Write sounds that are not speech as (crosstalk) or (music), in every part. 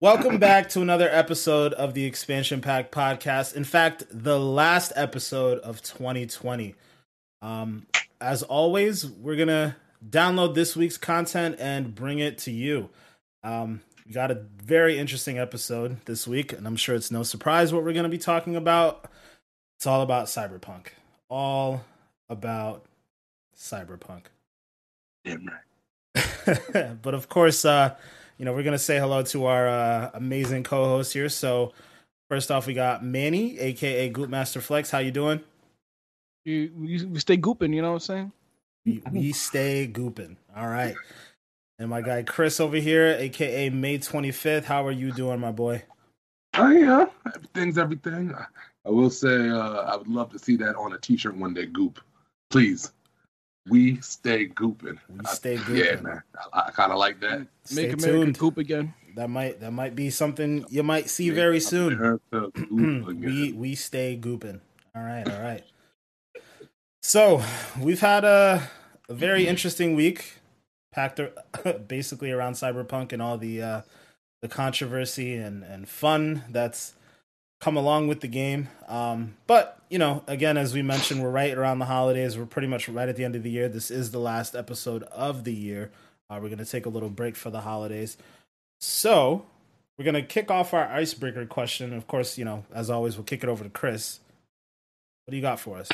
Welcome back to another episode of the Expansion Pack podcast. In fact, the last episode of 2020. Um, as always, we're going to download this week's content and bring it to you. Um, we got a very interesting episode this week, and I'm sure it's no surprise what we're going to be talking about. It's all about Cyberpunk. All about Cyberpunk. Damn right. (laughs) but of course, uh, you know, we're gonna say hello to our uh, amazing co-host here. So first off, we got Manny, aka Goopmaster Flex. How you doing? You, you we stay gooping, you know what I'm saying? We, we stay gooping. All right. And my guy Chris over here, aka May 25th. How are you doing, my boy? Oh yeah, everything's everything. I, I will say uh, I would love to see that on a T-shirt one day. Goop, please. We stay gooping. We stay I- gooping. yeah, man. I, I kind of like that. Stay Make America tuned. goop again. That might that might be something you might see very soon. America goop (clears throat) again. we we stay gooping. All right, all right. So we've had a, a very interesting week, packed (laughs) basically around cyberpunk and all the uh, the controversy and and fun that's come along with the game. Um, but you know, again, as we mentioned, we're right around the holidays. We're pretty much right at the end of the year. This is the last episode of the year. Uh, we're gonna take a little break for the holidays. So we're gonna kick off our icebreaker question. Of course, you know, as always, we'll kick it over to Chris. What do you got for us?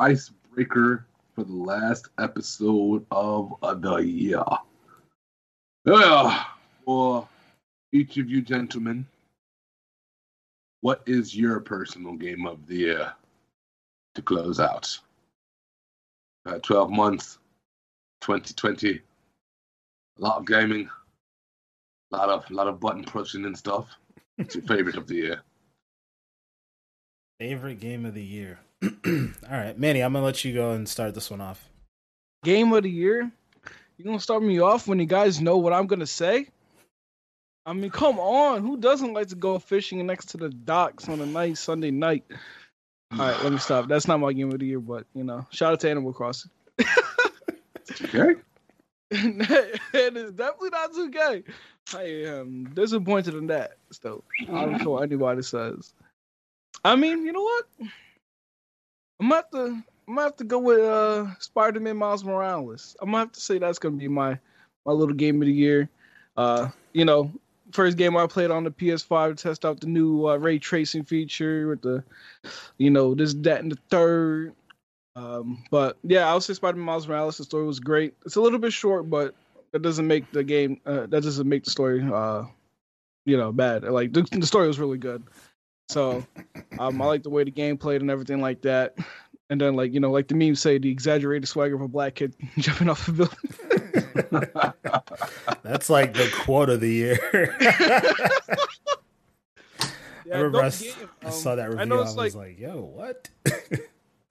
icebreaker for the last episode of the year. Yeah, for each of you gentlemen, what is your personal game of the year to close out? Uh, 12 months, 2020, a lot of gaming, a lot of, lot of button pushing and stuff. What's your favorite of the year? Favorite game of the year. (clears throat) All right, Manny, I'm gonna let you go and start this one off. Game of the year. You gonna start me off when you guys know what I'm gonna say? I mean, come on. Who doesn't like to go fishing next to the docks on a nice Sunday night? All right, let me stop. That's not my game of the year, but you know, shout out to Animal Crossing. (laughs) Okay. (laughs) it is definitely not 2K. I am disappointed in that. So I don't care what anybody says. I mean, you know what? I'm gonna have to I'm gonna have to go with uh Spider-Man Miles Morales. I'm gonna have to say that's gonna be my my little game of the year. Uh, you know, first game I played on the PS5 to test out the new uh, ray tracing feature with the, you know, this, that, and the third. Um, but yeah, I would say Spider-Man Miles Morales. The story was great. It's a little bit short, but that doesn't make the game. Uh, that doesn't make the story, uh, you know, bad. Like the, the story was really good. So um, I like the way the game played and everything like that. And then, like you know, like the memes say, the exaggerated swagger of a black kid (laughs) jumping off a building. (laughs) (laughs) That's like the quote of the year. (laughs) I remember I, game. I Um, saw that review. I, know was it's like, like- "Yo, what?" (laughs)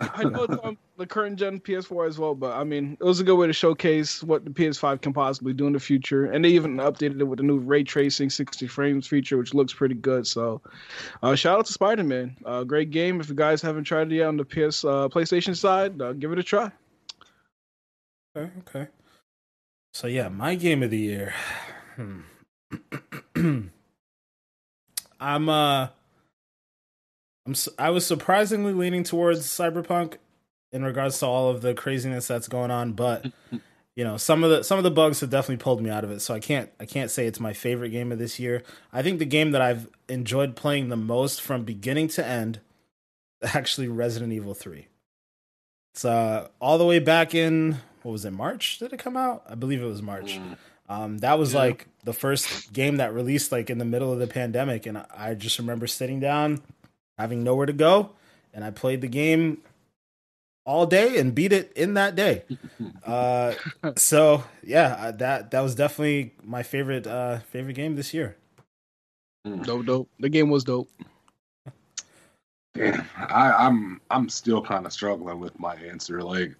I know it's on the current gen PS4 as well, but I mean, it was a good way to showcase what the PS5 can possibly do in the future. And they even updated it with the new ray tracing 60 frames feature, which looks pretty good. So, uh, shout out to Spider Man. Uh, great game. If you guys haven't tried it yet on the PS uh, PlayStation side, uh, give it a try. Okay, okay. So yeah, my game of the year. Hmm. (clears throat) I'm uh I'm I was surprisingly leaning towards Cyberpunk in regards to all of the craziness that's going on, but (laughs) you know, some of the some of the bugs have definitely pulled me out of it. So I can't I can't say it's my favorite game of this year. I think the game that I've enjoyed playing the most from beginning to end (laughs) actually Resident Evil 3. It's uh all the way back in what was it March did it come out? I believe it was March. Mm. Um, that was Yeah. like the first game that released like in the middle of the pandemic, and I just remember sitting down, having nowhere to go, and I played the game all day and beat it in that day. (laughs) Uh, so yeah, that that was definitely my favorite uh, favorite game this year. Dope, dope. The game was dope. Damn, I, I'm I'm still kind of struggling with my answer. Like,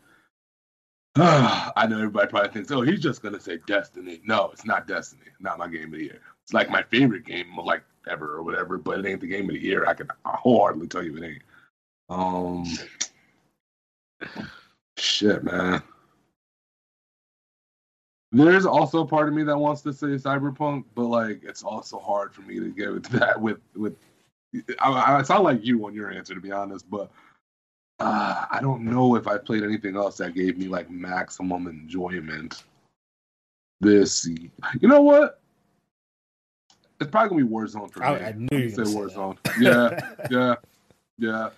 (sighs) I know everybody probably thinks, oh, he's just gonna say Destiny. No, it's not Destiny. Not my game of the year. It's like my favorite game like ever or whatever, but it ain't the game of the year. I can wholeheartedly tell you it ain't. Um, shit, man. There's also a part of me that wants to say Cyberpunk, but like it's also hard for me to give it to that with with. I, I sound like you on your answer, to be honest, but uh, I don't know if I played anything else that gave me like maximum enjoyment. This, you know what? It's probably gonna be Warzone for me. I, I knew you say say Warzone. Yeah, (laughs) yeah, yeah.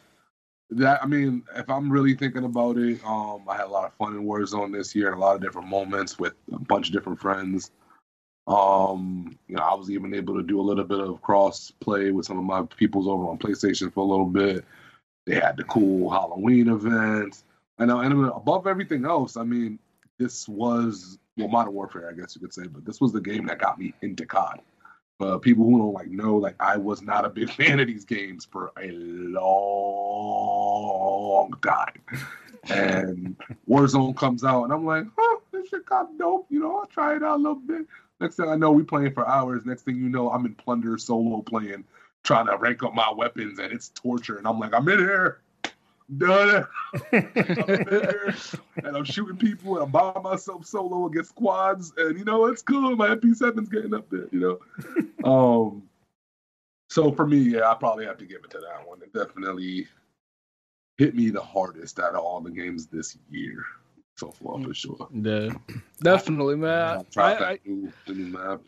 That I mean, if I'm really thinking about it, um, I had a lot of fun in Warzone this year, and a lot of different moments with a bunch of different friends. Um, you know, I was even able to do a little bit of cross play with some of my peoples over on PlayStation for a little bit. They had the cool Halloween events. Know, and above everything else, I mean, this was well, Modern Warfare, I guess you could say, but this was the game that got me into COD. But people who don't like know, like I was not a big (laughs) fan of these games for a long time. And Warzone comes out, and I'm like, huh, this shit got dope. You know, I'll try it out a little bit. Next thing I know, we playing for hours. Next thing you know, I'm in Plunder solo playing, trying to rank up my weapons, and it's torture. And I'm like, I'm in here. Done it. (laughs) I'm in here, and I'm shooting people, and I'm by myself solo against squads, and you know it's cool. My MP7's getting up there, you know. (laughs) um, so for me, yeah, I probably have to give it to that one. It definitely hit me the hardest out of all the games this year so far, for sure. Yeah, (clears throat) definitely, man. I I, I, new, the new map.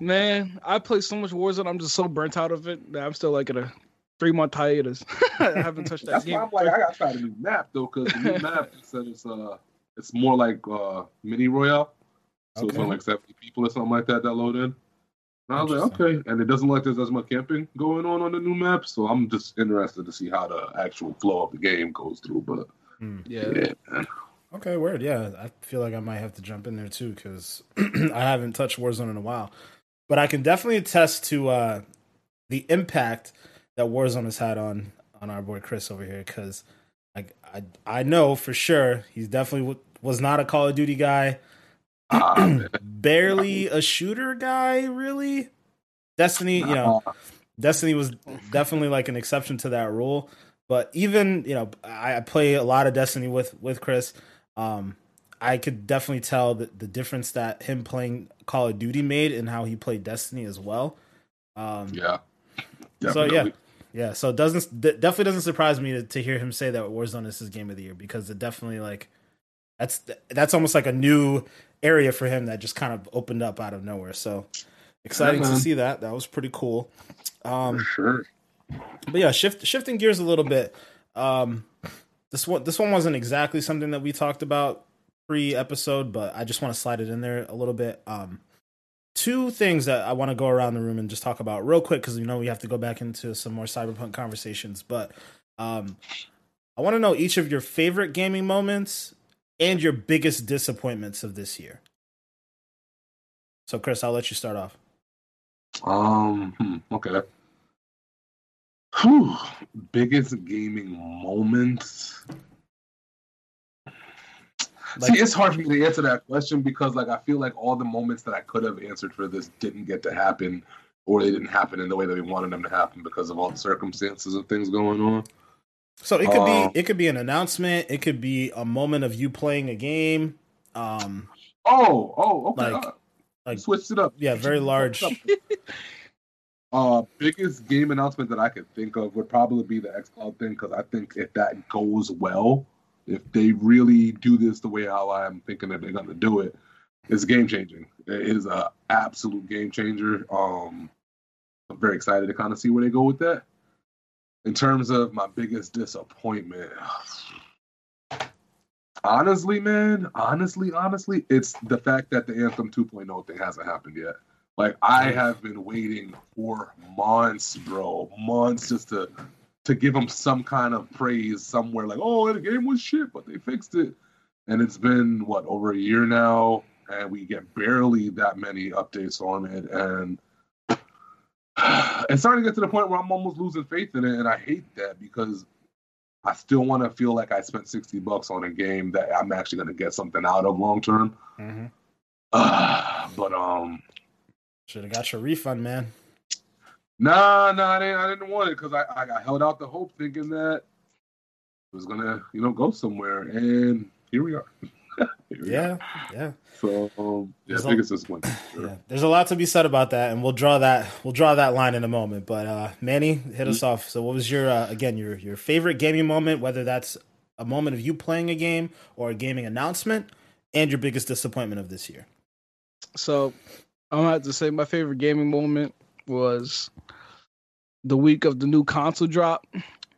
Man, I play so much Warzone. I'm just so burnt out of it that I'm still like at a three month hiatus. (laughs) I haven't touched that That's game. why I'm like, I gotta try the new map though, because the new (laughs) map said it's uh, it's more like uh, mini royale, so it's only like 70 people or something like that that load in. And I was like, okay, and it doesn't look like there's as much camping going on on the new map, so I'm just interested to see how the actual flow of the game goes through. But Hmm. yeah. yeah. Okay, word. Yeah, I feel like I might have to jump in there too because (clears throat) I haven't touched Warzone in a while. But I can definitely attest to uh, the impact that Warzone has had on on our boy Chris over here because I, I I know for sure he's definitely w- was not a Call of Duty guy, (clears throat) (clears throat) barely a shooter guy, really. Destiny, you know, Destiny was definitely like an exception to that rule. But even you know, I, I play a lot of Destiny with with Chris. Um, I could definitely tell the, the difference that him playing Call of Duty made and how he played Destiny as well. Um, yeah. So, yeah. Yeah, so it doesn't d- definitely doesn't surprise me to, to hear him say that Warzone is his game of the year because it definitely like that's that's almost like a new area for him that just kind of opened up out of nowhere. So exciting to see that. That was pretty cool. Um, For sure. but yeah, shift shifting gears a little bit. Um, this one this one wasn't exactly something that we talked about pre episode, but I just want to slide it in there a little bit. Um, two things that I want to go around the room and just talk about real quick because you know we have to go back into some more cyberpunk conversations. But um, I want to know each of your favorite gaming moments and your biggest disappointments of this year. So, Chris, I'll let you start off. Um. hmm, Okay. Whew. Biggest gaming moments. Like- See, it's hard for me to answer that question because, like, I feel like all the moments that I could have answered for this didn't get to happen, or they didn't happen in the way that we wanted them to happen because of all the circumstances and things going on. So it could be it could be an announcement. It could be a moment of you playing a game. Um, Oh, oh, okay. Like- uh, like- switched it up. yeah, very large. Uh, biggest game announcement that I could think of would probably be the XCloud thing because I think if that goes well, if they really do this the way how I'm thinking that they're gonna do it, it's game changing. It is a absolute game changer. Um, I'm very excited to kind of see where they go with that. In terms of my biggest disappointment, honestly, man, honestly, honestly, it's the fact that the Anthem 2.0 thing hasn't happened yet. Like I have been waiting for months, bro, months just to to give them some kind of praise somewhere. Like, oh, the game was shit, but they fixed it. And it's been what over a year now, and we get barely that many updates on it, and (sighs) it's starting to get to the point where I'm almost losing faith in it, and I hate that because I still want to feel like I spent sixty bucks on a game that I'm actually going to get something out of long term. Mm-hmm. Uh, (sighs) but um, Should have got your refund, man. Nah, nah, I didn't, I didn't want it because I, I, I held out the hope thinking that it was gonna, you know, go somewhere, and here we are. (laughs) here Yeah, yeah. So um, yeah, There's I a- think it's this one. Sure. Yeah, there's a lot to be said about that, and we'll draw that we'll draw that line in a moment. But uh, Manny, hit us off. So, what was your uh, again your your favorite gaming moment? Whether that's a moment of you playing a game or a gaming announcement, and your biggest disappointment of this year. So I'm gonna have to say my favorite gaming moment was the week of the new console drop,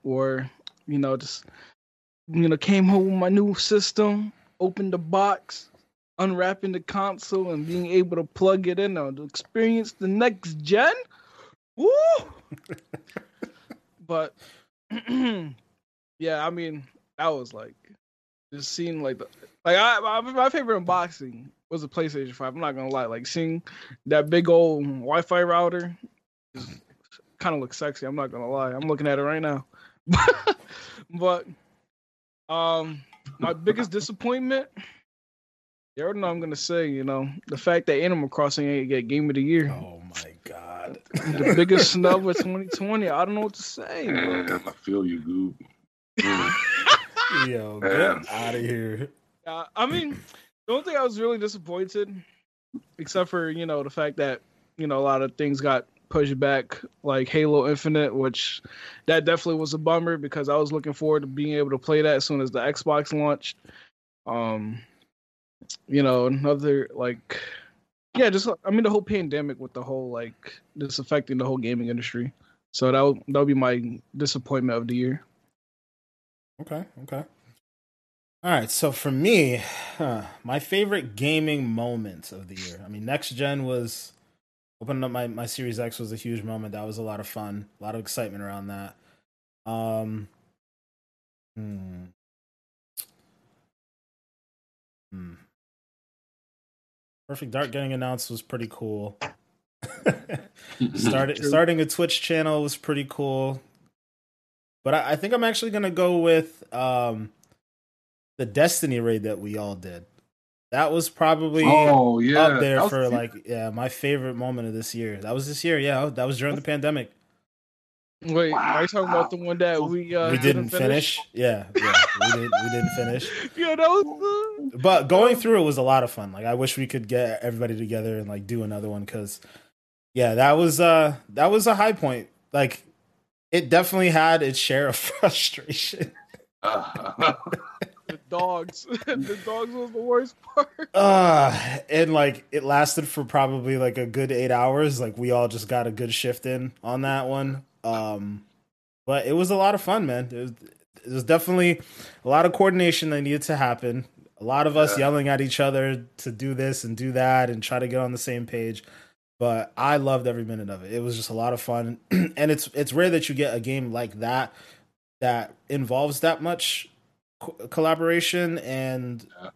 or you know, just you know, came home with my new system, opened the box, unwrapping the console, and being able to plug it in and experience the next gen. Woo! (laughs) but (clears throat) yeah, I mean, that was like just seeing like the like I my, my favorite unboxing was a PlayStation Five. I'm not gonna lie, like seeing that big old Wi-Fi router, kind of looks sexy. I'm not gonna lie. I'm looking at it right now, (laughs) but um, my biggest disappointment. You already know I'm gonna say, you know, the fact that Animal Crossing ain't get Game of the Year. Oh my god! The biggest snub of 2020. I don't know what to say. Man, I feel you, Goob. (laughs) Yo, Yeah. get out of here! Uh, I mean, the only thing I was really disappointed, except for you know the fact that you know a lot of things got pushed back, like Halo Infinite, which that definitely was a bummer because I was looking forward to being able to play that as soon as the Xbox launched. Um, you know, another like, yeah, just I mean the whole pandemic with the whole like this affecting the whole gaming industry. So that that would be my disappointment of the year. Okay, okay. All right, so for me, huh, (sighs) my favorite gaming moment of the year. I mean, next gen was opening up my, my Series X was a huge moment. That was a lot of fun, a lot of excitement around that. Um, hmm. Hmm. Perfect Dark getting announced was pretty cool. (laughs) (laughs) Started starting a Twitch channel was pretty cool. But I, I think I'm actually gonna go with um the Destiny raid that we all did. That was probably Oh yeah, up there was- for like yeah my favorite moment of this year. That was this year, yeah. That was during the pandemic. Wait, are you talking about the one that we uh, we didn't finish. Yeah, yeah, we didn't we didn't finish. (laughs) Yeah, that was. Uh, But going through it was a lot of fun. Like I wish we could get everybody together and like do another one because yeah, that was uh that was a high point. Like it definitely had its share of (laughs) frustration. Uh, (laughs) the dogs. (laughs) the dogs was the worst part. Uh and like it lasted for probably like a good eight hours. Like we all just got a good shift in on that one. Um but it was a lot of fun, man. It was, it was definitely a lot of coordination that needed to happen. A lot of us Yeah. yelling at each other to do this and do that and try to get on the same page. But I loved every minute of it. It was just a lot of fun. (clears throat) and it's it's rare that you get a game like that that involves that much co- collaboration and Yeah.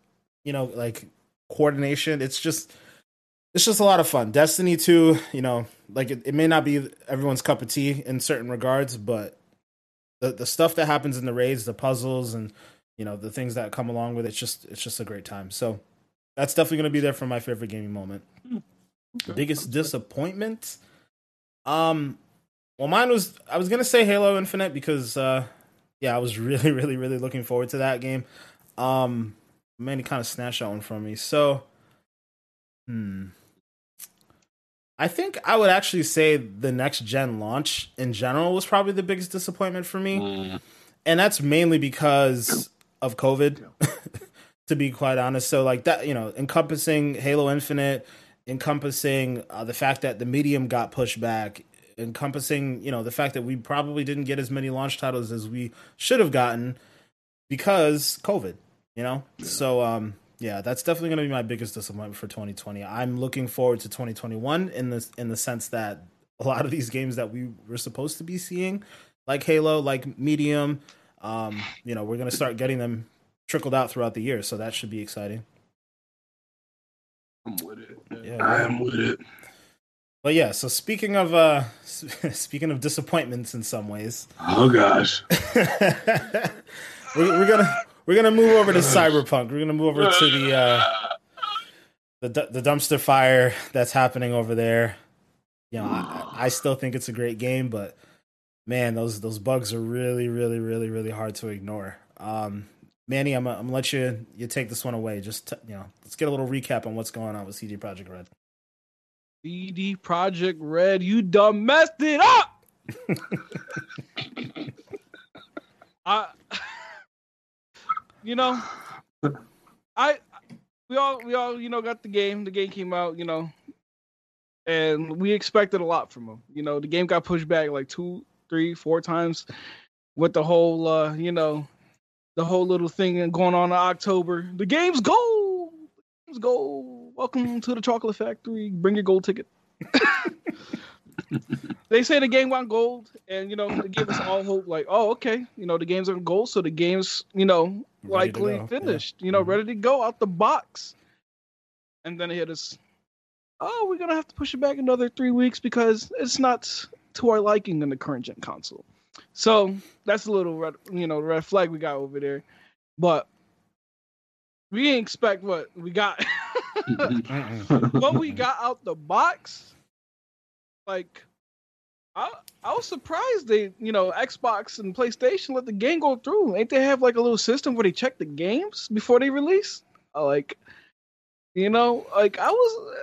you know like coordination. It's just it's just a lot of fun. Destiny 2 you know like it, it may not be everyone's cup of tea in certain regards but the the stuff that happens in the raids the puzzles and you know the things that come along with it it's just it's just a great time. So that's definitely going to be there for my favorite gaming moment. Biggest disappointment? Um well mine was i was gonna say halo infinite because uh yeah i was (laughs) really really really looking forward to that game. Um man he kind of snatched that one from me. So hmm. I think i would actually say the next gen launch in general was probably the biggest disappointment for me. Mm, and that's mainly because of COVID. (laughs) to be quite honest, so like that, you know, encompassing Halo Infinite, encompassing uh, the fact that the medium got pushed back, encompassing you know the fact that we probably didn't get as many launch titles as we should have gotten because COVID. You know, so um, yeah, that's definitely going to be my biggest disappointment for 2020. I'm looking forward to 2021 in the in the sense that a lot of these games that we were supposed to be seeing, like Halo, like Medium, um, you know, we're going to start getting them trickled out throughout the year, so that should be exciting. I'm with it. Yeah. I am with it. But yeah, so speaking of uh (laughs) speaking of disappointments in some ways, Oh gosh. (laughs) we're, we're gonna we're gonna move over to Cyberpunk. We're gonna move over to the uh the the dumpster fire that's happening over there. You know, I, I still think it's a great game, but man, those those bugs are really, really, really, really hard to ignore. Um, Manny, I'm, I'm gonna let you you take this one away. Just t- you know, let's get a little recap on what's going on with CD Projekt Red. CD Projekt Red, you done messed it up. (laughs) I, you know, I, we all, we all, you know, got the game. The game came out, you know, and we expected a lot from them. You know, the game got pushed back like two, three, four times with the whole, uh, you know, the whole little thing going on in October. The game's gold. The game's gold. Welcome to the chocolate factory. Bring your gold ticket. (laughs) they say the game went gold, and you know, they give us all hope. Like, oh, okay, you know, the game's on gold, so the game's you know likely finished. yeah. You know, Mhm. ready to go out the box. And then it hit us. Oh, we're gonna have to push it back another three weeks because it's not to our liking in the current gen console. So that's a little red, you know, red flag we got over there. But we didn't expect what we got. (laughs) (laughs) What we got out the box, like I I was surprised they you know Xbox and PlayStation let the game go through. Ain't they have like a little system where they check the games before they release? Like, you know, like I was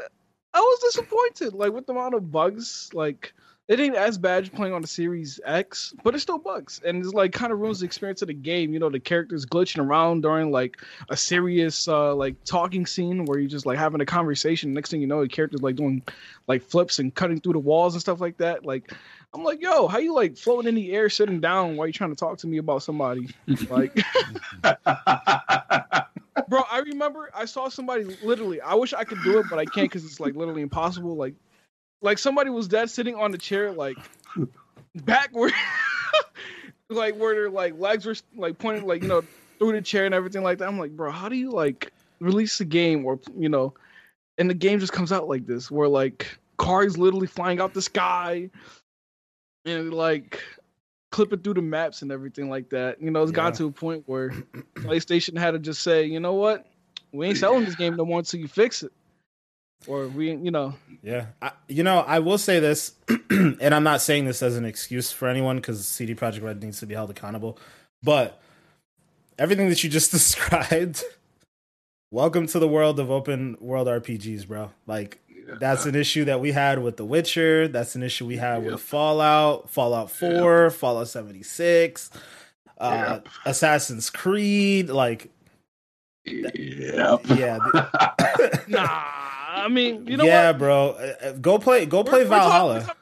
I was disappointed like with the amount of bugs. Like it ain't as bad playing on the Series X, but it still bugs, and it's like kind of ruins the experience of the game. You know, the characters glitching around during like a serious uh like talking scene where you're just like having a conversation. Next thing you know, the character's like doing like flips and cutting through the walls and stuff like that. Like I'm like, yo, how you like floating in the air, sitting down while you're trying to talk to me about somebody? Like, (laughs) bro, I remember I saw somebody literally. I wish I could do it, but I can't because it's like literally impossible. Like, like somebody was dead sitting on the chair, like backward, (laughs) like where their like legs were like pointing, like you know, through the chair and everything like that. I'm like, bro, how do you like release a game or you know, and the game just comes out like this, where like cars literally flying out the sky, and like clipping through the maps and everything like that. You know, it's Yeah. got to a point where PlayStation had to just say, you know what, we ain't selling this game no more until you fix it, or we, you know, Yeah, I, you know, I will say this, (clears throat) and I'm not saying this as an excuse for anyone because CD Projekt Red needs to be held accountable, but everything that you just (laughs) described, welcome to the world of open world RPGs, bro. Like that's an issue that we had with The Witcher. That's an issue we had Yep. with Fallout, Fallout Four, Fallout 76, uh, Yep. Assassin's Creed. Like, Yep. yeah, the- (laughs) nah. I mean, you know yeah, what? bro. Uh, uh, Go play, go play We're- we're talking- Valhalla.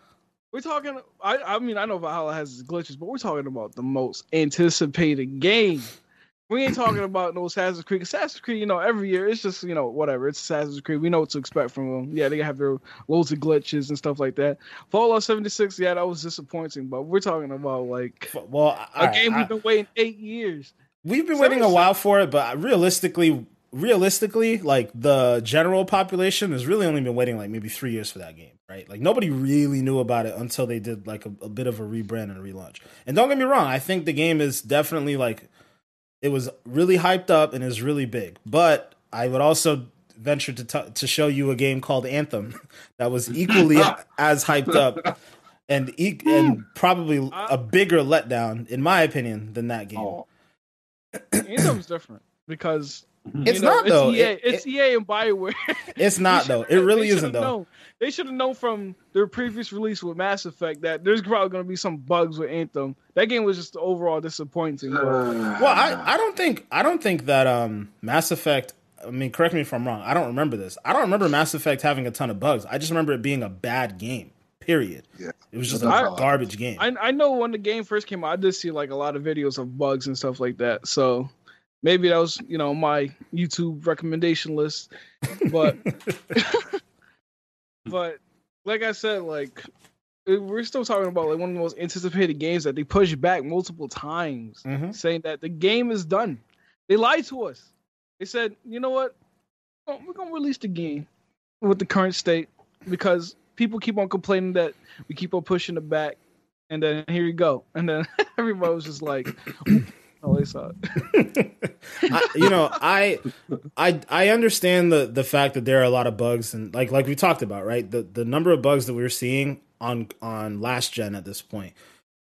We're talking. I, I mean, I know Valhalla has its glitches, but we're talking about the most anticipated game. We ain't talking (clears throat) about no Assassin's Creed. Assassin's Creed, you know, every year it's just you know whatever. It's Assassin's Creed. We know what to expect from them. Yeah, they have their loads of glitches and stuff like that. Fallout 76, yeah, that was disappointing. But we're talking about like Well, a right, game I- we've been waiting eight years. we've been So waiting a while for it, but realistically, realistically, like the general population has really only been waiting like maybe three years for that game, right? Like nobody really knew about it until they did like a, a bit of a rebrand and a relaunch. And don't get me wrong, I think the game is definitely like it was really hyped up and is really big. But I would also venture to t- to show you a game called Anthem (laughs) that was equally (laughs) as hyped up and e- and hmm. probably uh, a bigger letdown, in my opinion, than that game. Oh. (clears throat) Anthem's different because It's you know, not, though. It's EA, It- it's EA and Bioware. (laughs) It's not though. It really isn't should've though. known- They should have known from their previous release with Mass Effect that there's probably going to be some bugs with Anthem. That game was just overall disappointing. but- (sighs) Well, I, I don't think I don't think that um Mass Effect. I mean, correct me if I'm wrong. I don't remember this. I don't remember Mass Effect having a ton of bugs. I just remember it being a bad game. Period. Yeah. It was just That's a garbage game. I I know when the game first came out, I did see like a lot of videos of bugs and stuff like that. So maybe that was you know my YouTube recommendation list, but (laughs) but like I said, like we're still talking about like one of the most anticipated games that they pushed back multiple times, Mhm. saying that the game is done. They lied to us. They said, you know what, we're gonna release the game with the current state because people keep on complaining that we keep on pushing it back, and then here you go, and then (laughs) everybody was just like, they saw it. I, you know, I, I, I understand the the fact that there are a lot of bugs and like like we talked about, right? The the number of bugs that we're seeing on on last gen at this point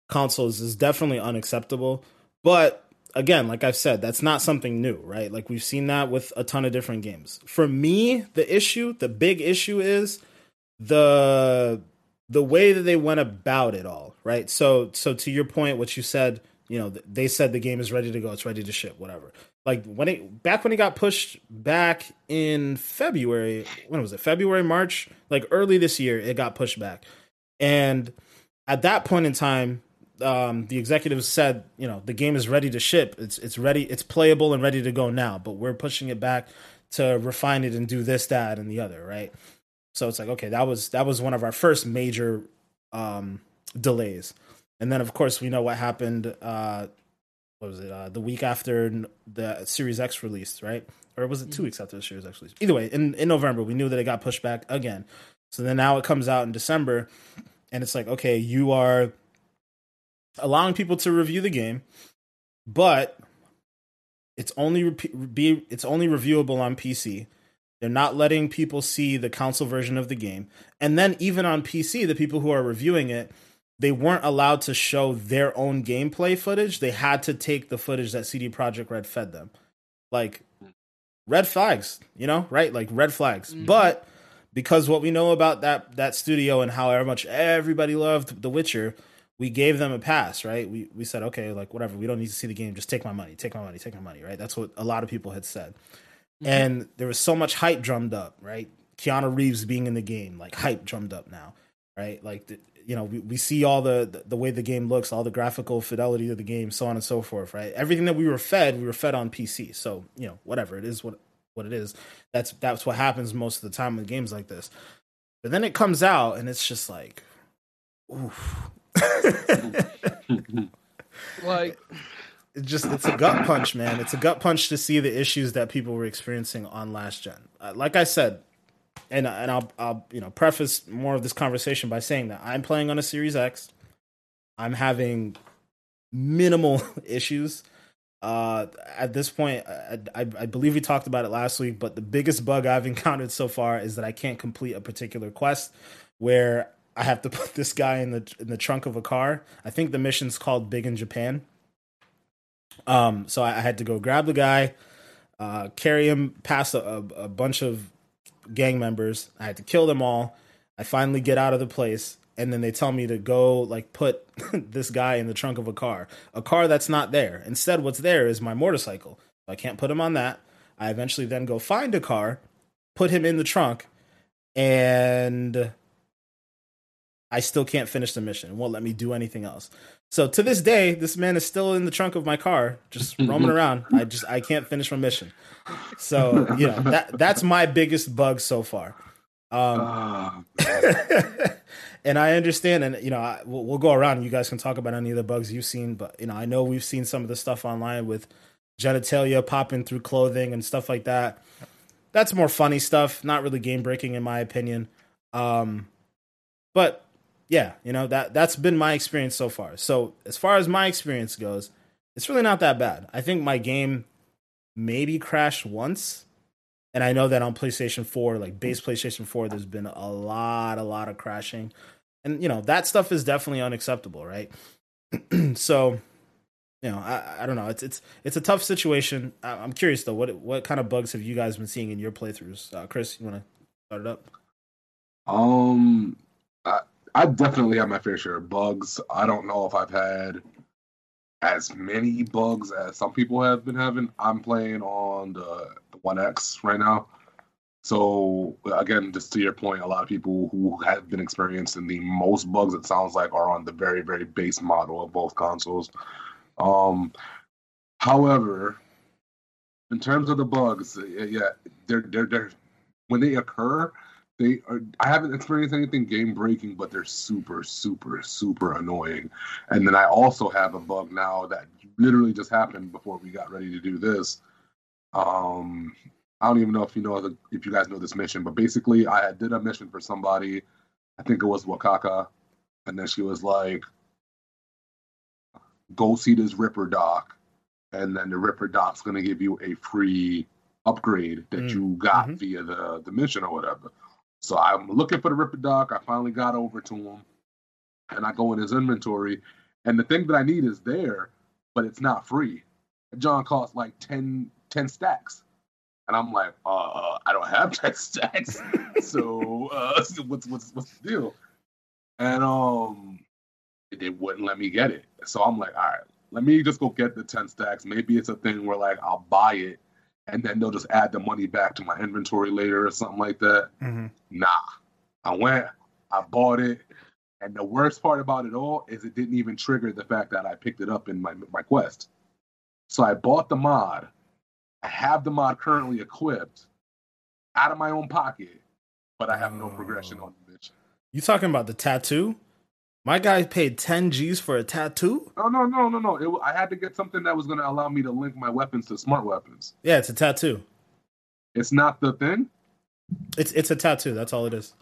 consoles is definitely unacceptable. But again, like I've said, that's not something new, right? Like we've seen that with a ton of different games. For me, the issue, the big issue is the the way that they went about it all, right? So so to your point what you said, you know, they said the game is ready to go, it's ready to ship, whatever. Like when it back when it got pushed back in February, when was it? February, March, like early this year, it got pushed back. And at that point in time, um, the executives said, you know, the game is ready to ship. It's it's ready. It's playable and ready to go now. But we're pushing it back to refine it and do this, that, and the other, right? So it's like, okay, that was that was one of our first major um, delays. And then, of course, we know what happened. Uh, what was it? Uh, the week after the Series X released, right? Or was it two weeks after the Series X release? Either way, in, in November, we knew that it got pushed back again. So then now it comes out in December, and it's like, okay, you are allowing people to review the game, but it's only be it's only reviewable on PC. They're not letting people see the console version of the game. And then even on PC, the people who are reviewing it, they weren't allowed to show their own gameplay footage. They had to take the footage that CD Projekt Red fed them. Like red flags, you know, right? Like red flags. Mm-hmm. But because what we know about that that studio and how much everybody loved The Witcher, we gave them a pass, right? We we said, okay, like whatever, we don't need to see the game, just take my money, take my money, take my money, right? That's what a lot of people had said. Mm-hmm. And there was so much hype drummed up, right? Keanu Reeves being in the game, like hype drummed up now, right? Like the, you know, we, we see all the, the, the way the game looks, all the graphical fidelity of the game, so on and so forth, right? Everything that we were fed, we were fed on PC. So, you know, whatever it is, what what it is. That's that's what happens most of the time with games like this. But then it comes out and it's just like, oof, (laughs) like it just it's a gut punch, man. It's a gut punch to see the issues that people were experiencing on last gen. Uh, like I said, and and I'll I'll you know preface more of this conversation by saying that I'm playing on a Series X. I'm having minimal (laughs) issues. Uh, at this point, I, I, I believe we talked about it last week, but the biggest bug I've (laughs) encountered so far is that I can't complete a particular quest where I have to (laughs) put this guy in the in the trunk of a car. I think the mission's called Big in Japan. Um, so I, I had to go grab the guy, uh, carry him past a, a, a bunch of gang members. I had to kill them all. I finally get out of the place, and then they tell me to go like put (laughs) this guy in the trunk of a car, a car that's not there. Instead, what's there is my motorcycle. I can't put him on that. I eventually then go find a car, put him in the trunk, and I still can't finish the mission. It won't let me do anything else. So to this day, this man is still in the trunk of my car, just (laughs) roaming around. I just I can't finish my mission. So you know that that's my biggest bug so far. Um, (laughs) and I understand, and you know I, we'll, we'll, go around. and You guys can talk about any of the bugs you've seen, but you know I know we've seen some of the stuff online with genitalia popping through clothing and stuff like that. That's more funny stuff, not really game breaking in my opinion. Um, but yeah, you know that that's been my experience so far. So as far as my experience goes, it's really not that bad. I think my game maybe crashed once, and I know that on PlayStation Four, like base PlayStation Four, there's been a lot, a lot of crashing, and you know that stuff is definitely unacceptable, right? (clears throat) so, you know, I, I don't know. It's it's it's a tough situation. I, am curious though. What what kind of bugs have you guys been seeing in your playthroughs? Uh, Chris, you want to start it up? Um, I definitely have my fair share of bugs. I don't know if I've had as many bugs as some people have been having. I'm playing on the, the One X right now. So again, just to your point, a lot of people who have been experiencing the most bugs, it sounds like, are on the very, very base model of both consoles. Um, however, in terms of the bugs, yeah, they're they're, they're when they occur, they are, I haven't experienced anything game breaking, but they're super, super, super annoying. And then I also have a bug now that literally just happened before we got ready to do this. Um, I don't even know if you know the, if you guys know this mission, but basically I did a mission for somebody. I think it was Wakako, and then she was like, "Go see this Ripper Doc," and then the Ripper Doc's gonna give you a free upgrade that mm. you got mm-hmm. via the the mission or whatever. So I'm looking for the Ripper Doc. I finally got over to him, and I go in his inventory, and the thing that I need is there, but it's not free. John cost like 10, 10 stacks. And I'm like, uh, I don't have (laughs) 10 stacks. so uh, (laughs) what's what's what's the deal? And um they wouldn't let me get it. So I'm like, all right, let me just go get the 10 stacks. Maybe it's a thing where like I'll buy it and then they'll just add the money back to my inventory later or something like that. Mm-hmm. Nah. I went, I bought it, and the worst part about it all is it didn't even trigger the fact that I picked it up in my my quest. So I bought the mod. I have the mod currently equipped out of my own pocket, but I have no progression on the bitch. You talking about the tattoo? My guy paid 10 G's for a tattoo? No, no, no, no, no. It, I had to get something that was going to allow me to link my weapons to smart weapons. Yeah, it's a tattoo. It's not the thing. It's it's a tattoo. That's all it is.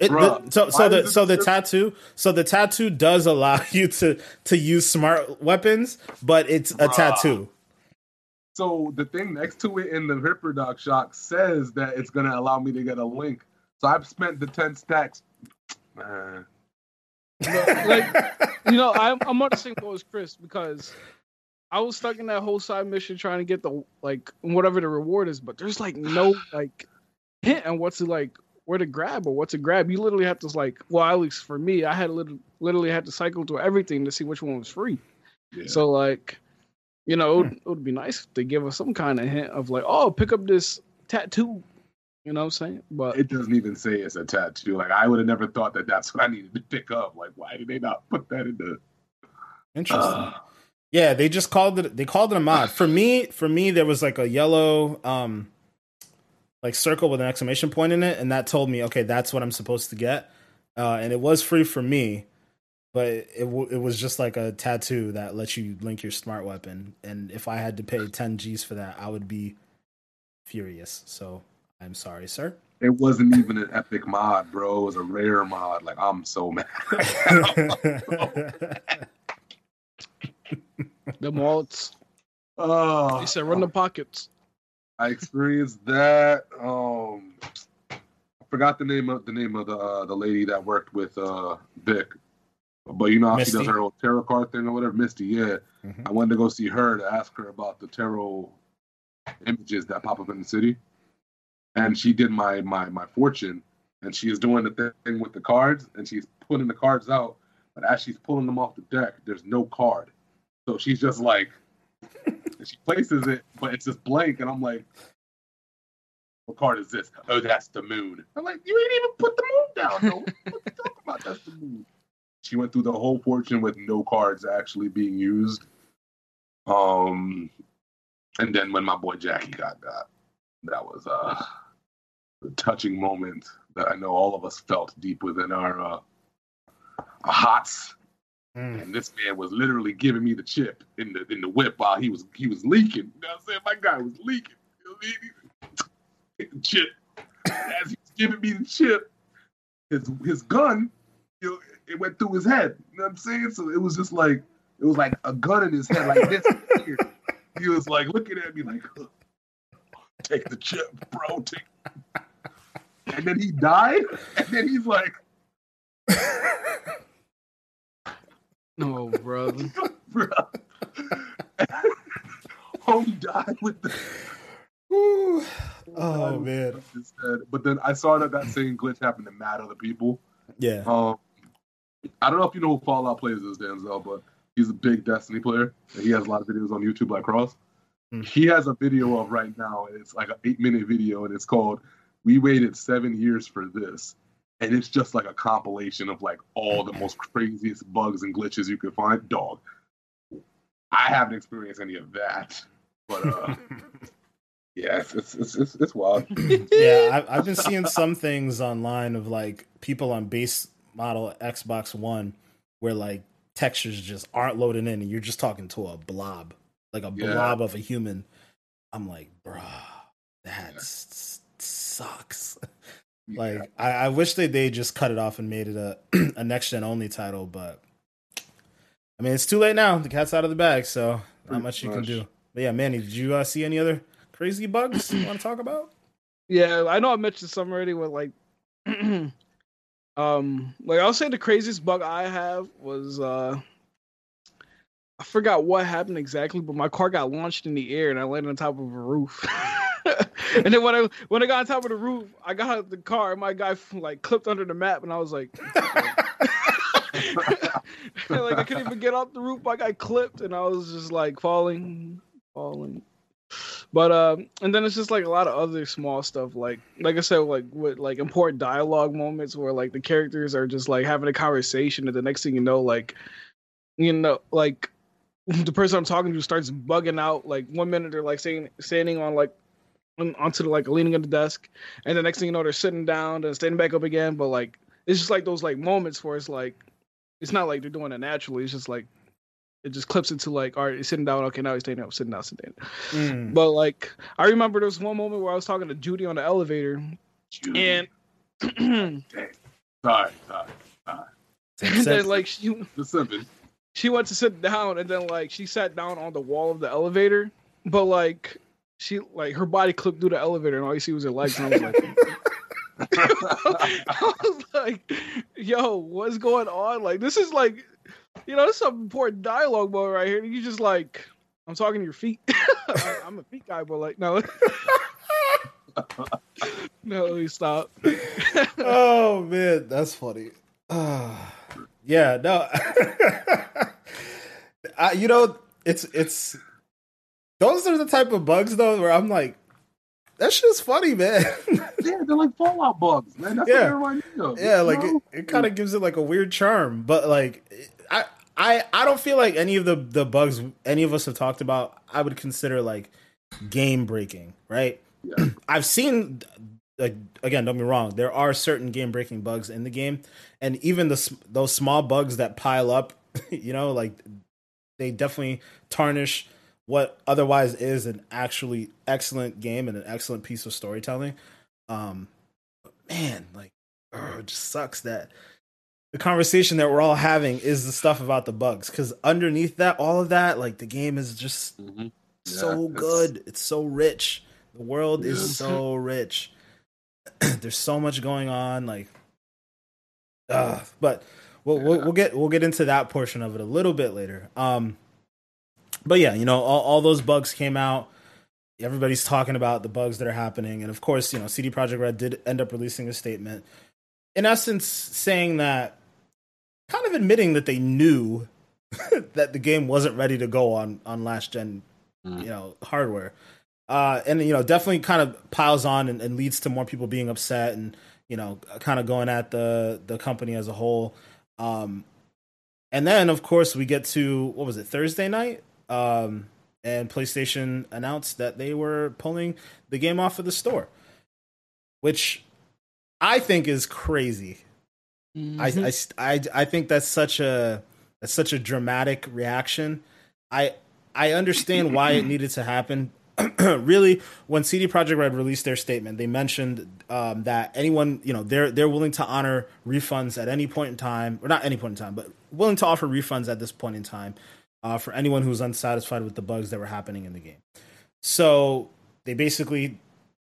It, Bruh, the, so so the so the tattoo so the tattoo does allow (laughs) you to to use smart weapons, but it's a tattoo. So the thing next to it in the Hyperdoc shock says that it's going to allow me to get a link. So I've spent the ten stacks. Man. Like you know, I'm I'm on the same boat as Chris because I was stuck in that whole side mission trying to get the like whatever the reward is, but there's like no like hint on what to like where to grab or what to grab. You literally have to like well at least for me, I had little, literally had to cycle through everything to see which one was free. Yeah. So like, you know, it would, it would be nice if they give us some kind of hint of like, oh, pick up this tattoo. You know what I'm saying? But it doesn't even say it's a tattoo. Like I would have never thought that that's what I needed to pick up. Like why did they not put that in the? Interesting. Uh, Yeah, they just called it. They called it a mod. For me, for me, there was like a yellow, um, like circle with an exclamation point in it, and that told me, okay, that's what I'm supposed to get. Uh, and it was free for me, but it w- it was just like a tattoo that lets you link your smart weapon. And if I had to pay 10 G's for that, I would be furious. So I'm sorry, sir. it wasn't even an epic mod, bro. It was a rare mod. Like I'm so mad. (laughs) the wallets, oh, they said run the pockets. I experienced that. Um, I forgot the name of the name of the uh, the lady that worked with uh Vic, but you know how she does her old tarot card thing or whatever. Misty, yeah. Mhm. I wanted to go see her to ask her about the tarot images that pop up in the city, and she did my my my fortune, and she is doing the thing with the cards, and she's putting the cards out, but as she's pulling them off the deck, there's no card, so she's just like, she places it, but it's just blank, and I'm like. What card is this? Oh, that's the moon. I'm like, you ain't even put the moon down, though. What are you talking about? That's the moon. She went through the whole fortune with no cards actually being used. Um, and then when my boy Jackie got that, that was uh, a touching moment that I know all of us felt deep within our uh, our hearts. Mm. And this man was literally giving me the chip in the in the whip while he was he was leaking. You know what I'm saying? My guy was leaking. You know what I mean? Take the chip. As he was giving me the chip, his his gun, you know, it went through his head. You know what I'm saying? So it was just like it was like a gun in his head, like this. here. He was like looking at me like, "Take the chip, bro." Take. (laughs) And then he died, and then he's like, No, (laughs) brother. "Bro." (laughs) Homie died with the. (sighs) Ooh. Oh man. His. But then I saw that that same glitch happened to mad other people. Yeah. Um, I don't know if you know who Fallout plays is Denzel, but he's a big Destiny player. And he has a lot of videos on YouTube like Cross. Hmm. He has a video of right now, and it's like an eight minute video, and it's called "We Waited Seven Years for This," and it's just like a compilation of like all the most craziest bugs and glitches you could find. Dog, I haven't experienced any of that, but uh, (laughs) yeah, it's it's it's, it's, it's wild. (laughs) yeah, (laughs) I've, I've been seeing some things online of like people on base model Xbox One where like textures just aren't loading in, and you're just talking to a blob, like a Yeah. blob of a human. I'm like, bruh, that s- sucks. (laughs) Like, I, I wish they they just cut it off and made it a (clears throat) a next gen only title, but I mean, it's too late now. The cat's out of the bag, so not Pretty much you can do. But yeah, Manny, did you uh, see any other crazy bugs you want to talk about? Yeah, I know I mentioned some already with like (clears throat) um like I'll say the craziest bug I have was uh I forgot what happened exactly, but my car got launched in the air and I landed on top of a roof. (laughs) and then when I when I got on top of the roof, I got out the car and my guy like clipped under the map and I was like (laughs) like I couldn't even get off the roof. My guy clipped and I was just like falling, falling. But um, and then it's just like a lot of other small stuff, like like I said, like with like important dialogue moments where like the characters are just like having a conversation, and the next thing you know, like you know, like (laughs) the person I'm talking to starts bugging out. Like one minute they're like saying standing on like onto the like leaning on the desk, and the next thing you know they're sitting down and standing back up again. But like it's just like those like moments where it's like it's not like they're doing it naturally. It's just like it just clips into like, all right, he's sitting down. Okay, now he's standing up, sitting down, sitting down. Mm. But like, I remember there was one moment where I was talking to Judy on the elevator, Judy. and sorry, sorry, sorry. And (laughs) then like she, the seven. She went to sit down, and then like she sat down on the wall of the elevator, but like she like her body clipped through the elevator, and all you see was her legs. And I was like. (laughs) I was like, yo, what's going on? Like, this is like you know, this is some important dialogue mode right here. And you just like, I'm talking to your feet. (laughs) I'm a feet guy, but like, no. (laughs) no, stop. oh man, that's funny. Ah. Yeah, no. (laughs) I, you know, it's it's those are the type of bugs though where I'm like, that shit's funny, man. (laughs) yeah, they're like Fallout bugs, man. That's yeah. what everyone Yeah, like know? it, it kind of gives it like a weird charm, but like I I I don't feel like any of the the bugs any of us have talked about I would consider like game breaking, right? Yeah. (clears throat) I've seen like again, don't be wrong. There are certain game breaking bugs in the game, and even the those small bugs that pile up, (laughs) you know, like they definitely tarnish what otherwise is an actually excellent game and an excellent piece of storytelling. Um, man, like, it just sucks that the conversation that we're all having is the stuff about the bugs because underneath that all of that like the game is just mm-hmm. yeah, so good it's... it's... so rich the world yeah. is so rich (clears throat) there's so much going on like uh, but we'll, yeah. we'll, we'll get we'll get into that portion of it a little bit later um but yeah you know all, all those bugs came out everybody's talking about the bugs that are happening and of course you know cd projekt red did end up releasing a statement in essence saying that kind of admitting that they knew (laughs) that the game wasn't ready to go on on last gen, mm. you know, hardware. Uh, and you know, definitely kind of piles on and, and, leads to more people being upset and you know, kind of going at the the company as a whole. Um, and then, of course, we get to what was it Thursday night, um, and PlayStation announced that they were pulling the game off of the store, which I think is crazy Mm-hmm. I, I, I, I think that's such a that's such a dramatic reaction. I I understand why it (clears throat) needed to happen. (clears throat) really, when CD Projekt Red released their statement, they mentioned um, that anyone, you know, they're they're willing to honor refunds at any point in time, or not any point in time, but willing to offer refunds at this point in time uh, for anyone who's unsatisfied with the bugs that were happening in the game. So they basically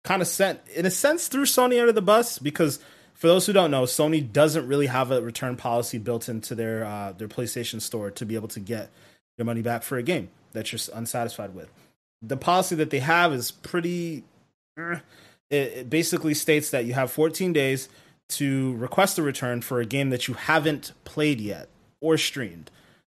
kind of sent, in a sense, threw Sony under the bus because for those who don't know, Sony doesn't really have a return policy built into their uh, their PlayStation Store to be able to get your money back for a game that you're unsatisfied with. The policy that they have is pretty. Eh, it, it basically states that you have 14 days to request a return for a game that you haven't played yet or streamed.